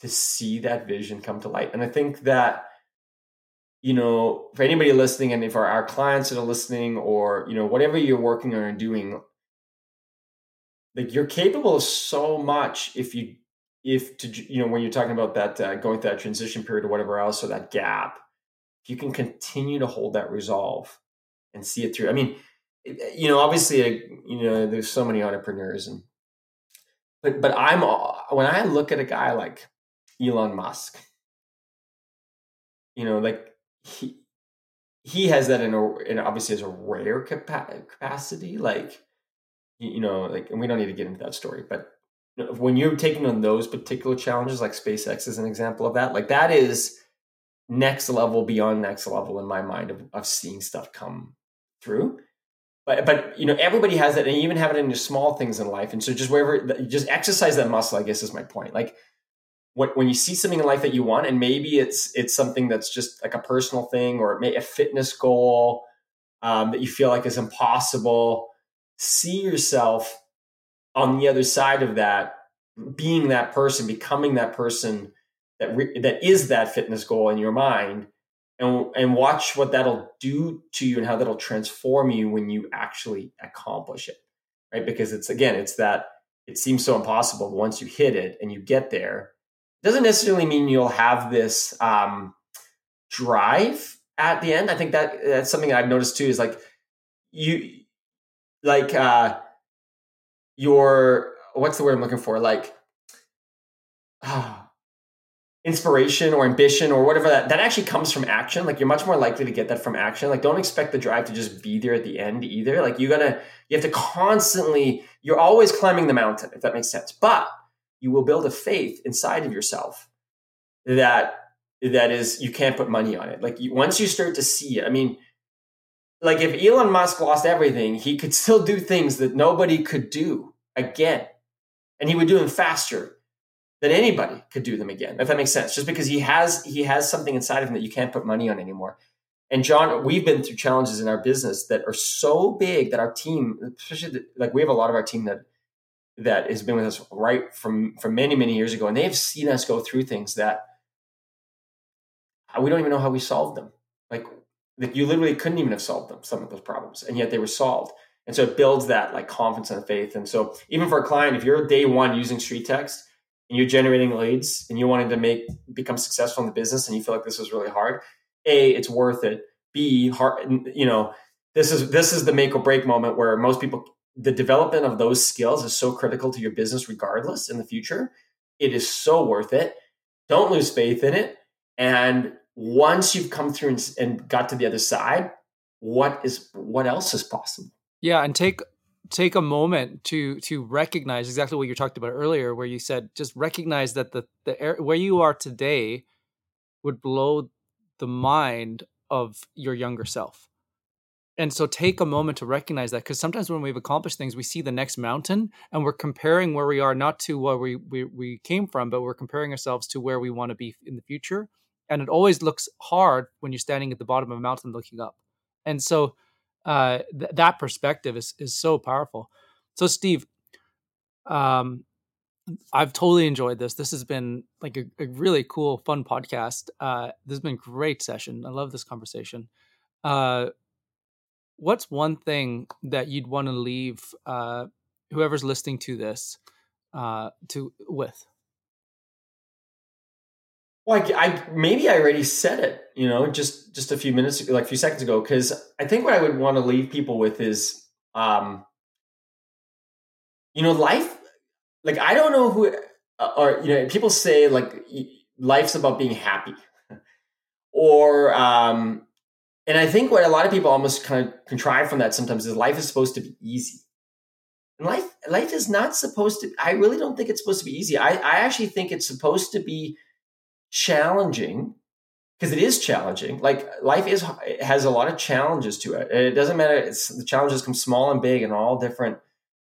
to see that vision come to light. And I think that, you know, for anybody listening, and if our, our clients that are listening, or, you know, whatever you're working on and doing, like you're capable of so much if you if to you know when you're talking about that uh, going through that transition period or whatever else or that gap if you can continue to hold that resolve and see it through. I mean you know obviously you know there's so many entrepreneurs and but but i'm when i look at a guy like elon musk you know like he he has that in a in obviously as a rare capacity like you know like and we don't need to get into that story but when you're taking on those particular challenges, like SpaceX is an example of that, like that is next level beyond next level in my mind of, of seeing stuff come through. But but you know everybody has that, and you even have it in your small things in life. And so just wherever just exercise that muscle, I guess is my point. Like when when you see something in life that you want, and maybe it's it's something that's just like a personal thing, or it may a fitness goal, um, that you feel like is impossible. See yourself on the other side of that, being that person, becoming that person that re- that is that fitness goal in your mind, and and watch what that'll do to you and how that'll transform you when you actually accomplish it, right? Because it's again, it's that it seems so impossible, but once you hit it and you get there, doesn't necessarily mean you'll have this um, drive at the end. I think that that's something I've noticed too. Is like you like uh your what's the word I'm looking for? Like uh, inspiration or ambition or whatever that that actually comes from action. Like you're much more likely to get that from action. Like don't expect the drive to just be there at the end either. Like you gotta you have to constantly you're always climbing the mountain if that makes sense. But you will build a faith inside of yourself that that is you can't put money on it. Like you, once you start to see it, I mean, like if Elon Musk lost everything, he could still do things that nobody could do again, and he would do them faster than anybody could do them again. If that makes sense, just because he has he has something inside of him that you can't put money on anymore. And John, we've been through challenges in our business that are so big that our team, especially the, like we have a lot of our team that that has been with us right from from many many years ago, and they've seen us go through things that we don't even know how we solved them. Like, like you literally couldn't even have solved them, some of those problems, and yet they were solved. And so it builds that like confidence and faith. And so even for a client, if you're day one using StreetText and you're generating leads and you're wanting to make become successful in the business and you feel like this is really hard, a it's worth it. B hard, you know, this is this is the make or break moment where most people the development of those skills is so critical to your business regardless in the future. It is so worth it. Don't lose faith in it. And once you've come through and, and got to the other side, what is what else is possible? Yeah, and take take a moment to to recognize exactly what you talked about earlier, where you said just recognize that the the air, where you are today would blow the mind of your younger self and so take a moment to recognize that because sometimes when we've accomplished things we see the next mountain and we're comparing where we are not to where we, we, we came from but we're comparing ourselves to where we want to be in the future and it always looks hard when you're standing at the bottom of a mountain looking up and so uh, th- that perspective is, is so powerful so steve um, I've totally enjoyed this. This has been like a, a really cool, fun podcast. Uh, this has been a great session. I love this conversation. Uh, what's one thing that you'd want to leave uh, whoever's listening to this uh, to with? Well, I, I, maybe I already said it, you know, just just a few minutes, like a few seconds ago, because I think what I would want to leave people with is, um, you know, life. Like I don't know who, uh, or you know, people say like life's about being happy, or um, and I think what a lot of people almost kind of contrive from that sometimes is life is supposed to be easy. And life life is not supposed to I really don't think it's supposed to be easy. I, I actually think it's supposed to be challenging because it is challenging. Like life is has a lot of challenges to it. It doesn't matter. It's the challenges come small and big in all different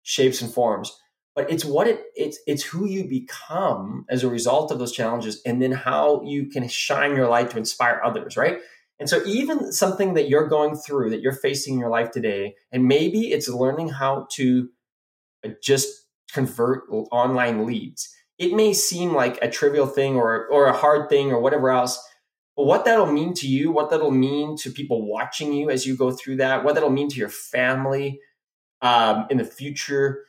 shapes and forms. But it's what it it's it's who you become as a result of those challenges, and then how you can shine your light to inspire others. Right? And so, even something that you're going through, that you're facing in your life today, and maybe it's learning how to uh, just convert online leads. It may seem like a trivial thing or, or a hard thing or whatever else, but what that'll mean to you, what that'll mean to people watching you as you go through that, what that'll mean to your family um, in the future,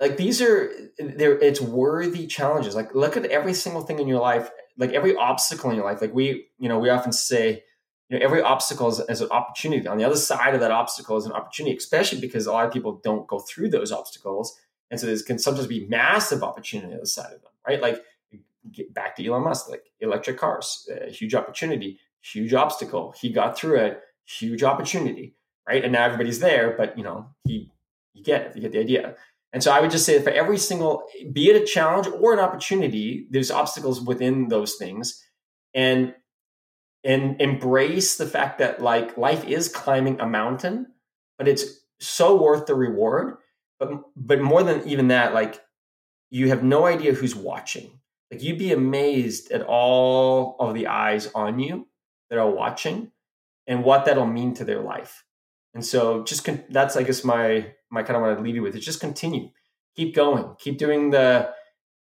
like these are there it's worthy challenges like look at every single thing in your life like every obstacle in your life like we you know we often say you know, every obstacle is, is, an opportunity. On the other side of that obstacle is an opportunity, especially because a lot of people don't go through those obstacles. And so there can sometimes be massive opportunity on the side of them, right? Like get back to Elon Musk, like electric cars, a huge opportunity, huge obstacle. He got through it, huge opportunity, right? And now everybody's there, but you know, he you get it, you get the idea. And so I would just say that for every single, be it a challenge or an opportunity, there's obstacles within those things. And and embrace the fact that like life is climbing a mountain, but it's so worth the reward. But but more than even that, like you have no idea who's watching. Like you'd be amazed at all of the eyes on you that are watching and what that'll mean to their life. And so just con- that's I guess my my kind of what I leave you with is just continue, keep going, keep doing the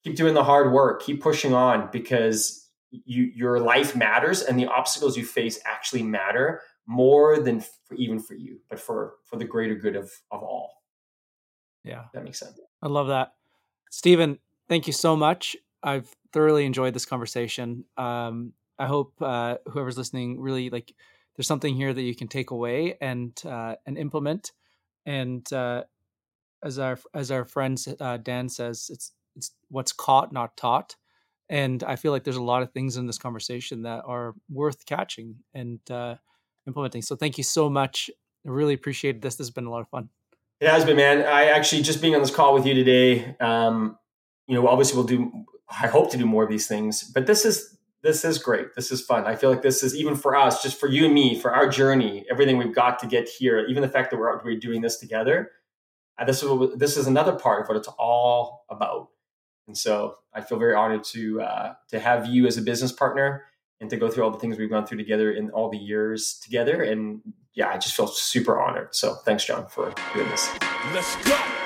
keep doing the hard work, keep pushing on because you your life matters and the obstacles you face actually matter more than for, even for you, but for for the greater good of of all. Yeah, that makes sense. I love that, Stephen. Thank you so much. I've thoroughly enjoyed this conversation. Um, I hope uh, whoever's listening really like there's something here that you can take away and uh, and implement. And uh, as our as our friend uh, Dan says, it's it's what's caught, not taught. And I feel like there's a lot of things in this conversation that are worth catching and uh, implementing. So thank you so much. I really appreciate this. This has been a lot of fun. It has been, man. I actually just being on this call with you today. Um, you know, obviously we'll do. I hope to do more of these things, but this is this is great. This is fun. I feel like this is even for us, just for you and me, for our journey, everything we've got to get here. Even the fact that we're we're doing this together. Uh, this is this is another part of what it's all about. And so I feel very honored to uh, to have you as a business partner and to go through all the things we've gone through together in all the years together. And yeah, I just feel super honored. So thanks, John, for doing this. Let's go.